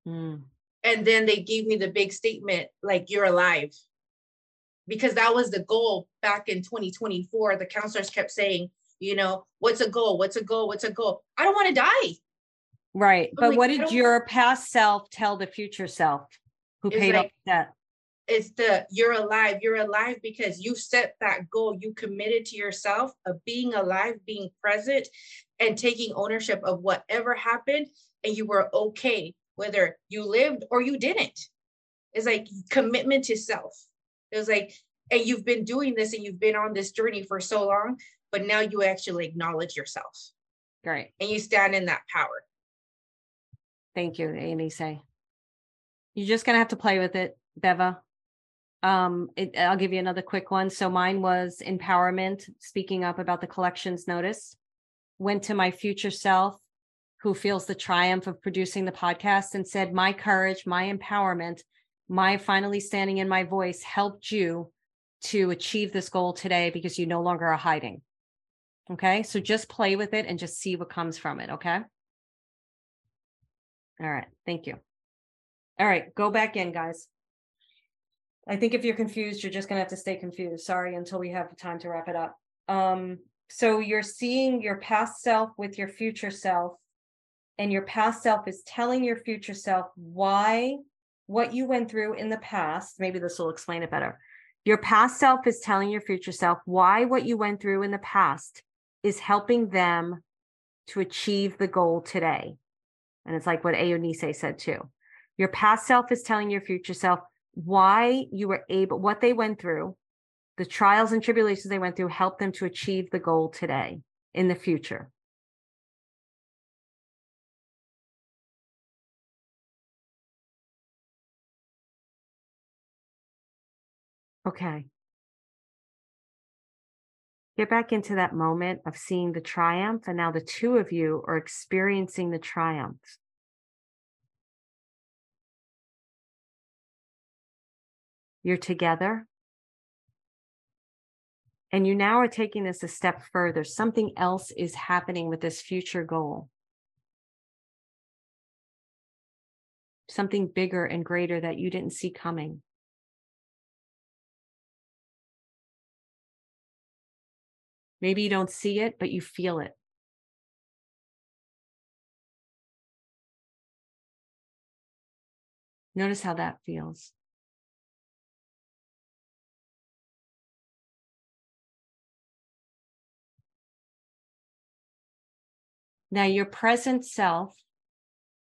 Mm, And then they gave me the big statement, like, you're alive. Because that was the goal back in 2024. The counselors kept saying, you know, what's a goal? What's a goal? What's a goal? I don't want to die. Right. I'm But like, what did your past self tell the future self who paid off like- debt? it's the you're alive you're alive because you set that goal you committed to yourself of being alive being present and taking ownership of whatever happened and you were okay whether you lived or you didn't it's like commitment to self it was like and you've been doing this and you've been on this journey for so long but now you actually acknowledge yourself Right. and you stand in that power Thank you, Amy. Say you're just gonna have to play with it, Beva. Um, it, I'll give you another quick one. So mine was empowerment. Speaking up about the collections notice, went to my future self, who feels the triumph of producing the podcast, and said, "My courage, my empowerment, my finally standing in my voice helped you to achieve this goal today because you no longer are hiding." Okay, so just play with it and just see what comes from it. Okay. All right. Thank you. All right. Go back in, guys. I think if you're confused, you're just going to have to stay confused. Sorry until we have time to wrap it up. Um, so you're seeing your past self with your future self, and your past self is telling your future self why what you went through in the past. Maybe this will explain it better. Your past self is telling your future self why what you went through in the past is helping them to achieve the goal today. And it's like what Eunice said too. Your past self is telling your future self why you were able, what they went through, the trials and tribulations they went through, helped them to achieve the goal today in the future. Okay. Get back into that moment of seeing the triumph, and now the two of you are experiencing the triumph. You're together. And you now are taking this a step further. Something else is happening with this future goal. Something bigger and greater that you didn't see coming. Maybe you don't see it, but you feel it. Notice how that feels. Now, your present self,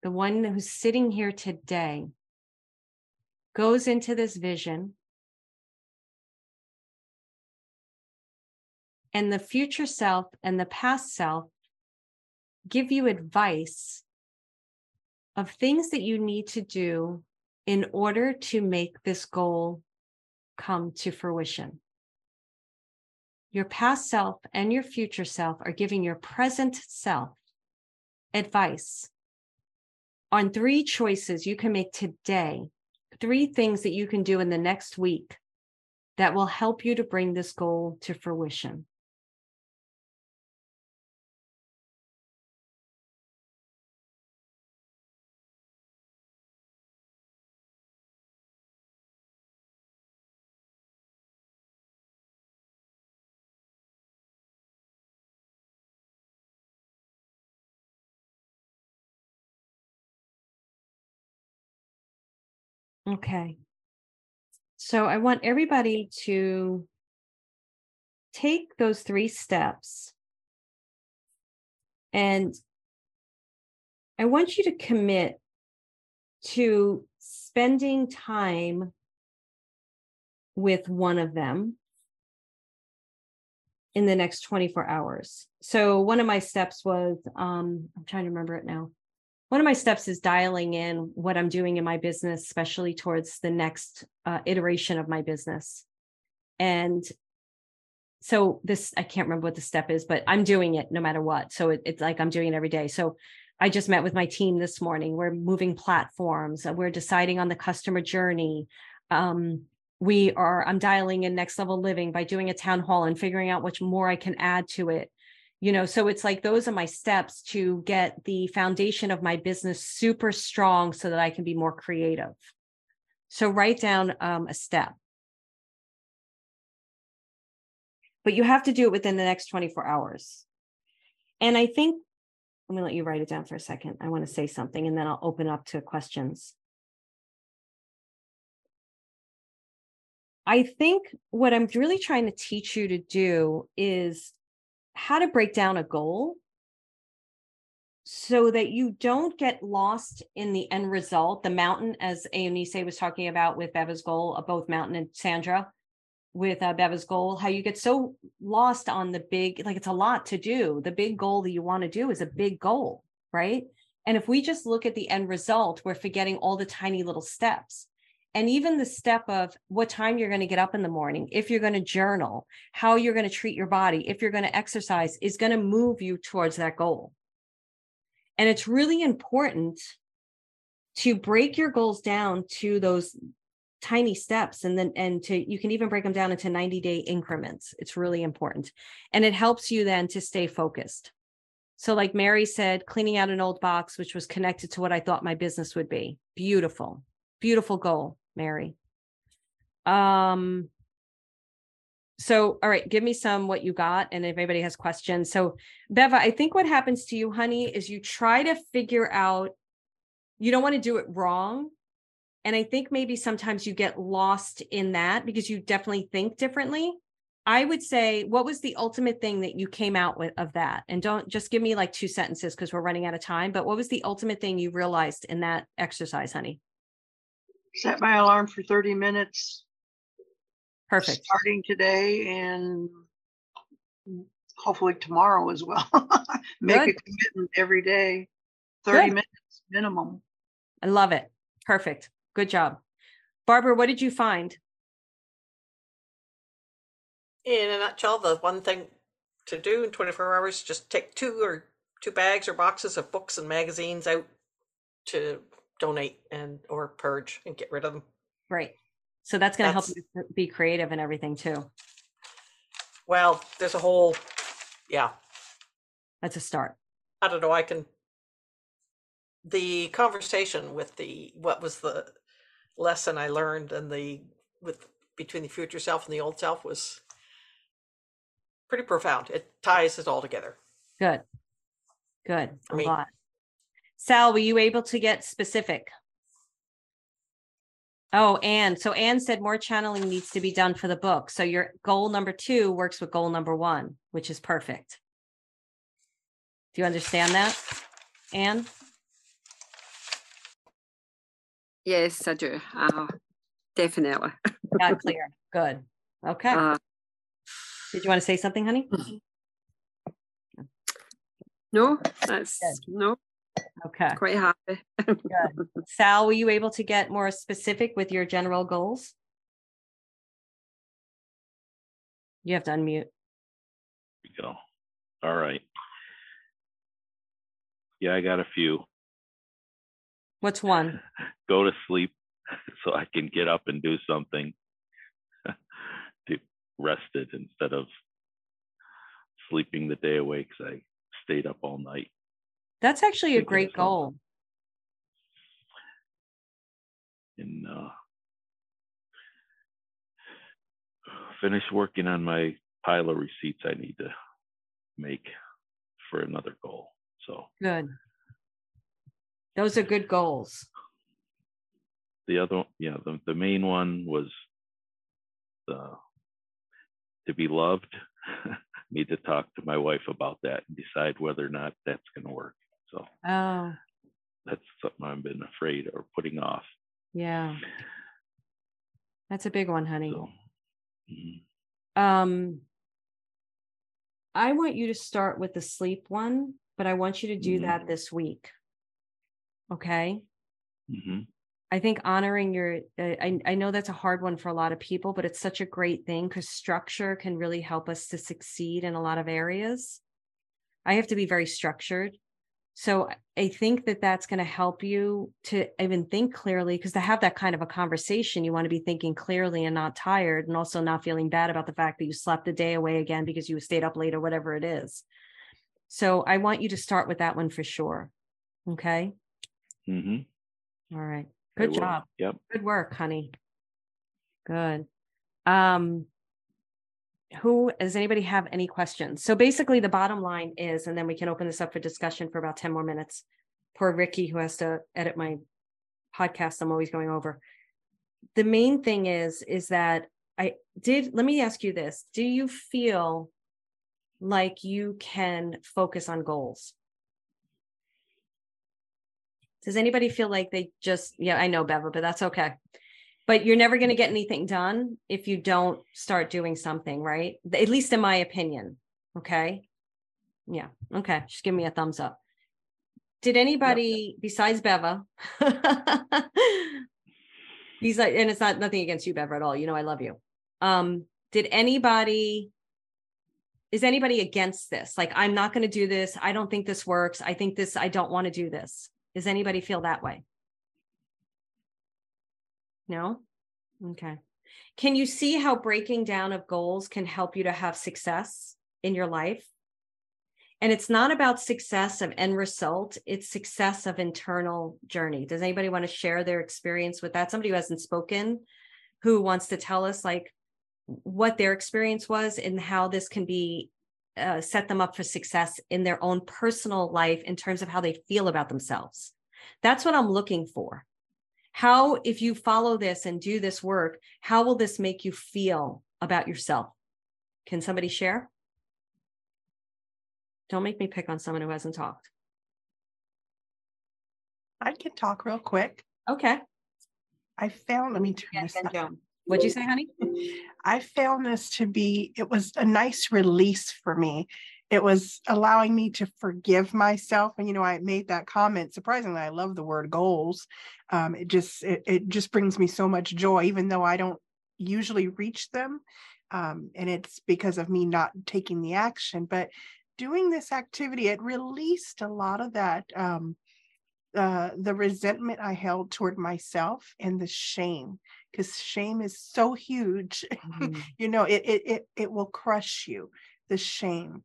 the one who's sitting here today, goes into this vision. And the future self and the past self give you advice of things that you need to do in order to make this goal come to fruition. Your past self and your future self are giving your present self advice on three choices you can make today, three things that you can do in the next week that will help you to bring this goal to fruition. Okay. So I want everybody to take those three steps and I want you to commit to spending time with one of them in the next 24 hours. So one of my steps was um I'm trying to remember it now one of my steps is dialing in what I'm doing in my business, especially towards the next uh, iteration of my business. And so this, I can't remember what the step is, but I'm doing it no matter what. So it, it's like I'm doing it every day. So I just met with my team this morning. We're moving platforms. We're deciding on the customer journey. Um, we are, I'm dialing in next level living by doing a town hall and figuring out which more I can add to it you know so it's like those are my steps to get the foundation of my business super strong so that i can be more creative. So write down um, a step. But you have to do it within the next 24 hours. And i think let me let you write it down for a second. I want to say something and then i'll open up to questions. I think what I'm really trying to teach you to do is how to break down a goal so that you don't get lost in the end result. The mountain, as Eunice was talking about with Beva's goal, of both Mountain and Sandra with uh, Beva's goal, how you get so lost on the big, like it's a lot to do. The big goal that you want to do is a big goal, right? And if we just look at the end result, we're forgetting all the tiny little steps. And even the step of what time you're going to get up in the morning, if you're going to journal, how you're going to treat your body, if you're going to exercise, is going to move you towards that goal. And it's really important to break your goals down to those tiny steps and then and to you can even break them down into 90 day increments. It's really important. And it helps you then to stay focused. So like mary said cleaning out an old box which was connected to what i thought my business would be. Beautiful beautiful goal mary. Um so all right give me some what you got and if anybody has questions. So beva i think what happens to you honey is you try to figure out you don't want to do it wrong and i think maybe sometimes you get lost in that because you definitely think differently. I would say what was the ultimate thing that you came out with of that? And don't just give me like two sentences because we're running out of time but what was the ultimate thing you realized in that exercise honey Set my alarm for 30 minutes. Perfect. Starting today and hopefully tomorrow as well. Make a commitment every day, 30 Good. minutes minimum. i love it. Perfect. Good job. Barbara what did you find? In a nutshell, the one thing to do in 24 hours, just take two or two bags or boxes of books and magazines out to donate and or purge and get rid of them. Right. So that's going to help you be creative and everything too. Well, there's a whole, yeah, That's a start. I don't know. I can. The conversation with the what was the lesson I learned and the with between the future self and the old self was pretty profound. It ties it all together. Good. Good. For A lot. Sal, were you able to get specific? Oh, Anne. So Anne said more channeling needs to be done for the book. So your goal number two works with goal number one, which is perfect. Do you understand that, Anne? Yes, I do. Uh, definitely. Got clear. Good. Okay. Uh, Did you want to say something, honey? no, that's no, Okay. quite happy. Good. Sal, were you able to get more specific with your general goals? You have to unmute. we go. All right. Yeah, I got a few. What's one? Go to sleep so I can get up and do something to rested instead of sleeping the day away because I stayed up all night. That's actually a great goal. and uh, finish working on my pile of receipts I need to make for another goal. So Good. Those are good goals. the other, yeah, the, the main one was the to be loved. need to talk to my wife about that and decide whether or not that's going to work. So Oh, that's something I've been afraid or putting off. yeah. That's a big one, honey. So, mhm. Um, I want you to start with the sleep one, but I want you to do Mhm. that this week. Okay. Mhm. I think honoring your, uh, I, I know that's a hard one for a lot of people, but it's such a great thing because structure can really help us to succeed in a lot of areas. I have to be very structured. So I- think that that's going to help you to even think clearly because to have that kind of a conversation, you want to be thinking clearly and not tired and also not feeling bad about the fact that you slept a day away again because you stayed up late or whatever it is. So I want you to start with that one for sure. Okay. Mhm. All right. I Good will. job. Yep. Good work, honey. Good. Um who does anybody have any questions? So basically the bottom line is, and then we can open this up for discussion for about 10 more minutes. Poor Ricky who has to edit my podcast I'm always going over. The main thing is is that I did let me ask you this. Do you feel like you can focus on goals? Does anybody feel like they just yeah, I know Beva, but that's okay. But you're never going to get anything done if you don't start doing something, right? At least in my opinion. Okay? Yeah. Okay. Just give me a thumbs up. Did anybody besides Beva He's like, and it's not nothing against you, Beva, at all. You know, I love you. Um, did anybody is anybody against this? Like, I'm not going to do this. I don't think this works. I think this, I don't want to do this. Does anybody feel that way? No? Okay. Can you see how breaking down of goals can help you to have success in your life? And it's not about success of end result, it's success of internal journey. Does anybody want to share their experience with that? Somebody who hasn't spoken, who wants to tell us like what their experience was and how this can be uh, set them up for success in their own personal life in terms of how they feel about themselves. That's what I'm looking for. How, if you follow this and do this work, how will this make you feel about yourself? Can somebody share? Don't make me pick on someone who hasn't talked. I can talk real quick. Okay. I found, let me turn Yes, this. Joan. What'd you say, honey? I found this to be, it was a nice release for me. It was allowing me to forgive myself. And, you know, I made that comment. Surprisingly, I love the word goals. Um, it just, it, it just brings me so much joy, even though I don't usually reach them. Um, and it's because of me not taking the action. But doing this activity, it released a lot of that, um, uh, the resentment I held toward myself and the shame, because shame is so huge. Mhm. you know, it, it it it will crush you, the shame,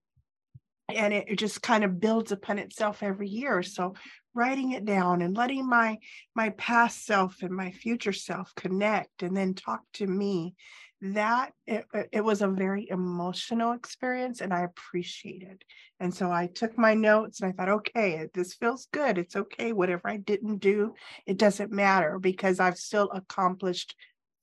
and it, just kind of builds upon itself every year. So writing it down and letting my my past self and my future self connect and then talk to me that it, it- it was a very emotional experience and i appreciated. And so i took my notes and i thought okay this feels good. It's okay. Whatever i didn't do it doesn't matter because i've still accomplished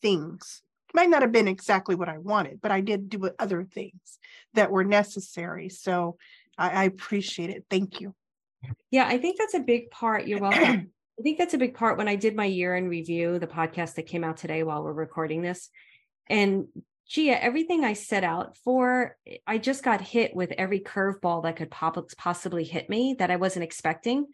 things might not have been exactly what i wanted but i did do other things that were necessary so i, I appreciate it thank you Yeah, I think that's a big part. You're welcome. I think that's a big part when I did my year in review, the podcast that came out today while we're recording this. And Gia, everything I set out for, I just got hit with every curveball that could pop, possibly hit me that I wasn't expecting,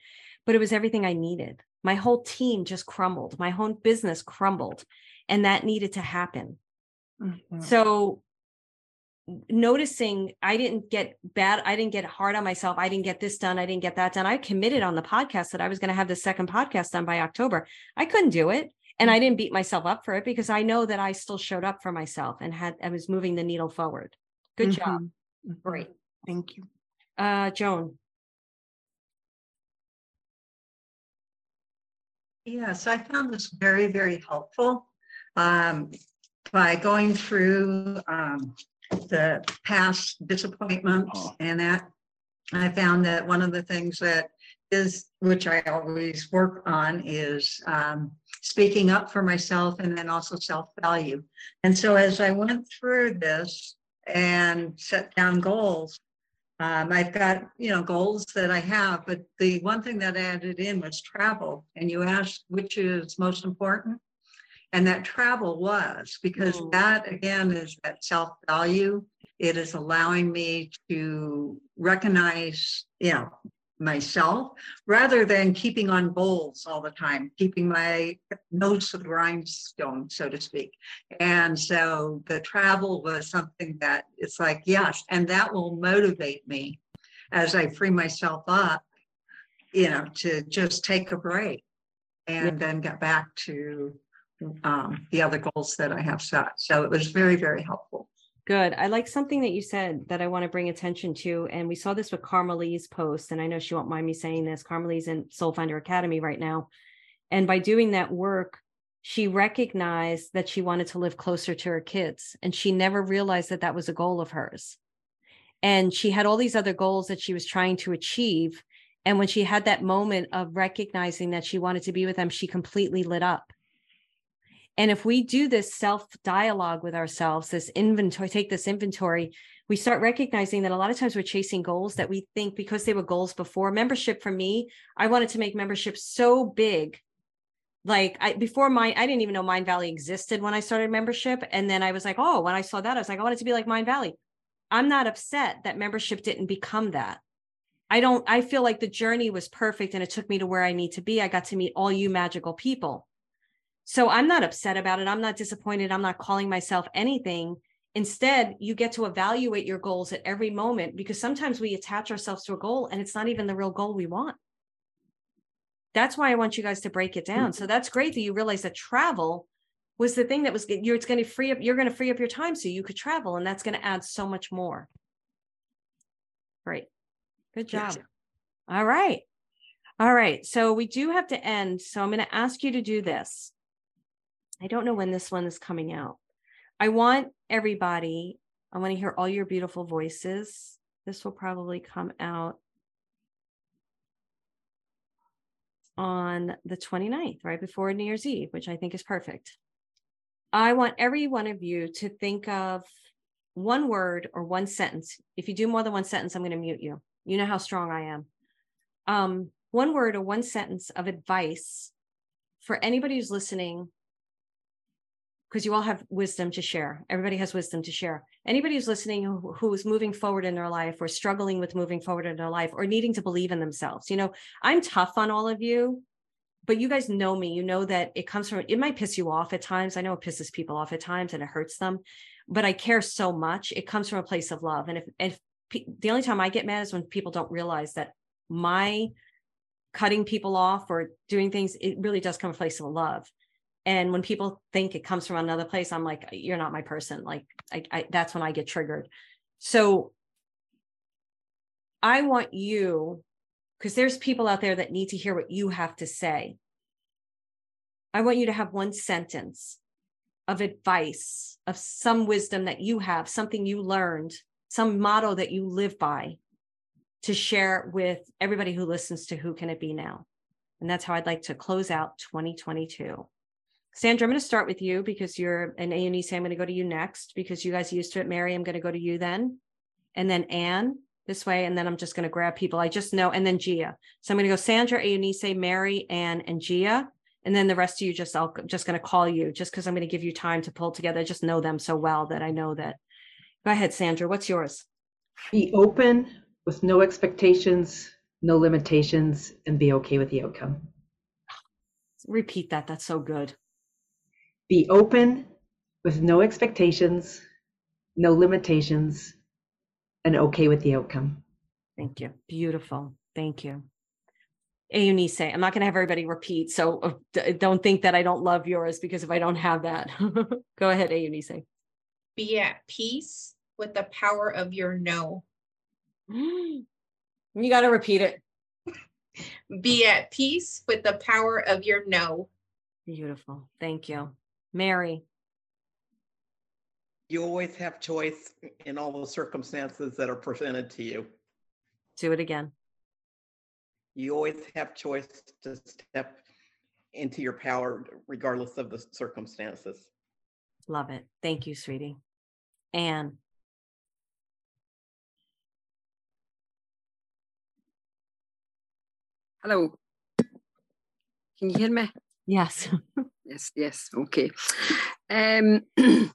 but it was everything I needed. My whole team just crumbled. My whole business crumbled, and that needed to happen. Mhm. So noticing I didn't get bad, I didn't get hard on myself. I didn't get this done. I didn't get that done. I committed on the podcast that I was going to have the second podcast done by October. I couldn't do it. And I didn't beat myself up for it because I know that I still showed up for myself and had I was moving the needle forward. Good job. Mhm. Mhm. Great. thank you Uh Joan. Yes, I found this very, very helpful. Um, by going through, um, the past disappointments Oh. and that, I found that one of the things that is, which I always work on is, um, speaking up for myself and then also self-value. And so as I went through this and set down goals, um, I've got, you know, goals that I have, but the one thing that I added in was travel. And you asked which is most important. And that travel was because Mm. that again is that self value. It is allowing me to recognize, you know, myself rather than keeping on goals all the time, keeping my nose to the grindstone, so to speak. And so the travel was something that it's like, yes, and that will motivate me as I free myself up, you know, to just take a break and then get back to um, the other goals that I have set. So it was very, very helpful. Good. I like something that you said that I want to bring attention to. And we saw this with Carmeli's post, and I know she won't mind me saying this. Carmeli's in Soul Finder Academy right now. And by doing that work, she recognized that she wanted to live closer to her kids. And she never realized that that was a goal of hers. And she had all these other goals that she was trying to achieve. And when she had that moment of recognizing that she wanted to be with them, she completely lit up And if we do this self dialogue with ourselves, this inventory, take this inventory, we start recognizing that a lot of times we're chasing goals that we think because they were goals before. Membership for me, I wanted to make membership so big. Like I before mine, I didn't even know Mindvalley existed when I started membership. And then I was like, oh, when I saw that, I was like, I want it to be like Mindvalley. I'm not upset that membership didn't become that. I don't, I feel like the journey was perfect and it took me to where I need to be. I got to meet all you magical people. So I'm not upset about it. I'm not disappointed. I'm not calling myself anything. Instead, you get to evaluate your goals at every moment because sometimes we attach ourselves to a goal and it's not even the real goal we want. That's why I want you guys to break it down. So mm-hmm. that's great that you realize that travel was the thing that was you're it's going to free up you're going to free up your time so you could travel and that's going to add so much more. Great. Good job. All right. All right. So we do have to end. So I'm going to ask you to do this. I don't know when this one is coming out. I want everybody, I want to hear all your beautiful voices. This will probably come out on the 29th, right before New Year's Eve, which I think is perfect. I want every one of you to think of one word or one sentence. If you do more than one sentence, I'm going to mute you. You know how strong I am. Um, one word or one sentence of advice for anybody who's listening because you all have wisdom to share. Everybody has wisdom to share. Anybody who's listening who, who is moving forward in their life or struggling with moving forward in their life or needing to believe in themselves. You know, I'm tough on all of you, but you guys know me. You know that it comes from, it might piss you off at times. I know it pisses people off at times and it hurts them, but I care so much. It comes from a place of love. And if, if the only time I get mad is when people don't realize that my cutting people off or doing things, it really does come from a place of love and when people think it comes from another place i'm like you're not my person. Like I, I, that's when i get triggered. So i want you because there's people out there that need to hear what you have to say. I want you to have one sentence of advice of some wisdom that you have something you learned some motto that you live by to share with everybody who listens to who can it be now? And that's how i'd like to close out 2022 Sandra, I'm going to start with you because you're an A and E. I'm going to go to you next because you guys used to it. Mary, I'm going to go to you then, and then Anne this way, and then I'm just going to grab people I just know, and then Gia. So I'm going to go Sandra, A and E, say Mary, Anne, and Gia, and then the rest of you just I'll just going to call you just because I'm going to give you time to pull together. I just know them so well that I know that. Go ahead, Sandra. What's yours? Be open with no expectations, no limitations, and be okay with the outcome. Repeat that. That's so good. Be open with no expectations, no limitations, and okay with the outcome. Thank you. Beautiful. Thank you. Eunice, I'm not going to have everybody repeat. So uh, don't think that I don't love yours because if I don't have that, go ahead, Eunice. Be at peace with the power of your no. You got to repeat it. Be at peace with the power of your no. Beautiful. Thank you. Mary. You always have choice in all the circumstances that are presented to you. Do it again. You always have choice to step into your power regardless of the circumstances. Love it. Thank you, sweetie. Anne. Hello. Can you hear me? Yes. yes, yes, okay. Um,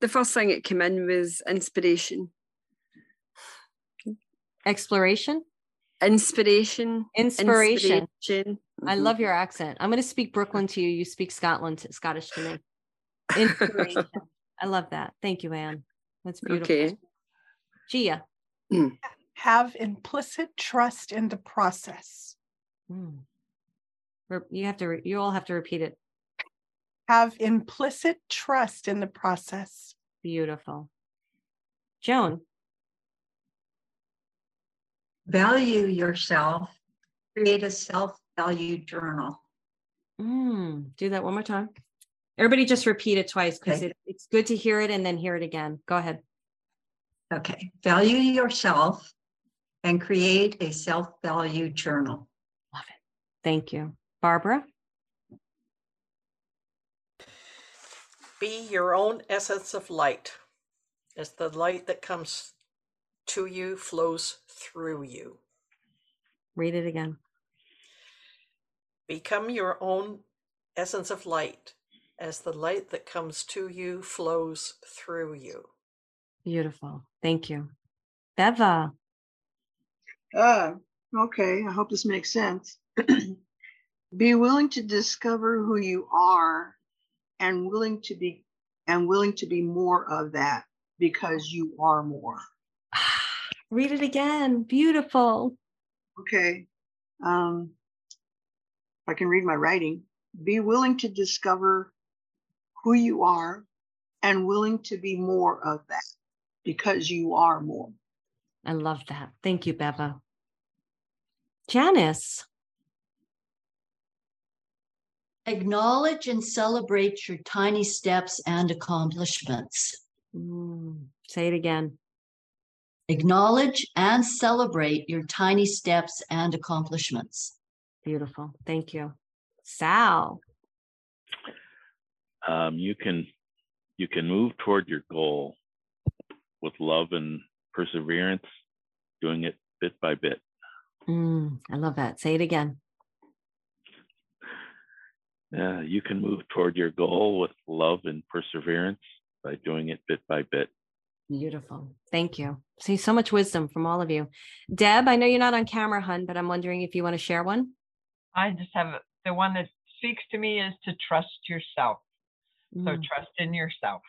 the first thing that came in was inspiration. Exploration? Inspiration. Inspiration. Inspiration. I Mhm. love your accent. I'm going to speak Brooklyn to you. You speak Scotland, Scottish to me. Inspiration. I love that. Thank you, Anne. That's beautiful. Okay. Gia. Have implicit trust in the process. Hmm. Re- You have to. Re- you all have to repeat it. Have implicit trust in the process. Beautiful. Joan. Value yourself. Create a self value journal. Mm, do that one more time. Everybody, just repeat it twice because Okay. it, it's good to hear it and then hear it again. Go ahead. Okay. Value yourself and create a self value journal. Love it. Thank you, Barbara. Be your own essence of light, as the light that comes to you flows through you. Read it again. Become your own essence of light, as the light that comes to you flows through you. Beautiful. Thank you. Beva. Uh, okay, I hope this makes sense. be willing to discover who you are and willing to be and willing to be more of that because you are more. Read it again. Beautiful. Okay. Um, I can read my writing. Be willing to discover who you are and willing to be more of that because you are more. I love that. Thank you, Beva. Janice. Acknowledge and celebrate your tiny steps and accomplishments. Mm, say it again. Acknowledge and celebrate your tiny steps and accomplishments. Beautiful. Thank you. Sal. Um, you can you can move toward your goal with love and perseverance, doing it bit by bit. Mm, I love that. Say it again. Uh, you can move toward your goal with love and perseverance by doing it bit by bit. Beautiful. Thank you. See so much wisdom from all of you. Deb, I know you're not on camera, hun, but I'm wondering if you want to share one. I just have the one that speaks to me is to trust yourself. So Mm. trust in yourself.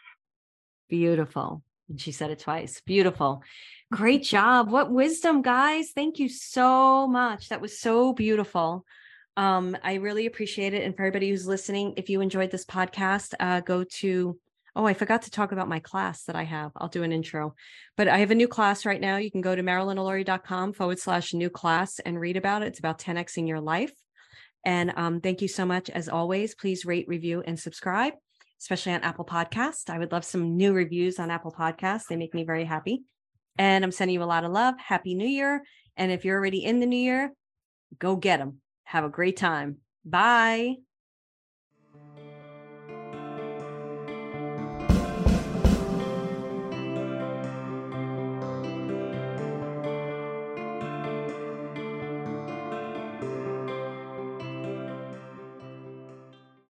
Beautiful. And she said it twice. Beautiful. Great job. What wisdom, guys. Thank you so much. That was so beautiful. Um, I really appreciate it. And for everybody who's listening, if you enjoyed this podcast, uh, go to Oh, I forgot to talk about my class that I have. I'll do an intro, but I have a new class right now. You can go to marilynalauria.com forward slash new class and read about it. It's about 10xing your life. And um, thank you so much. As always, please rate, review, and subscribe, especially on Apple Podcast. I would love some new reviews on Apple Podcasts. They make me very happy. And I'm sending you a lot of love. Happy New Year. And if you're already in the new year, go get them. Have a great time. Bye.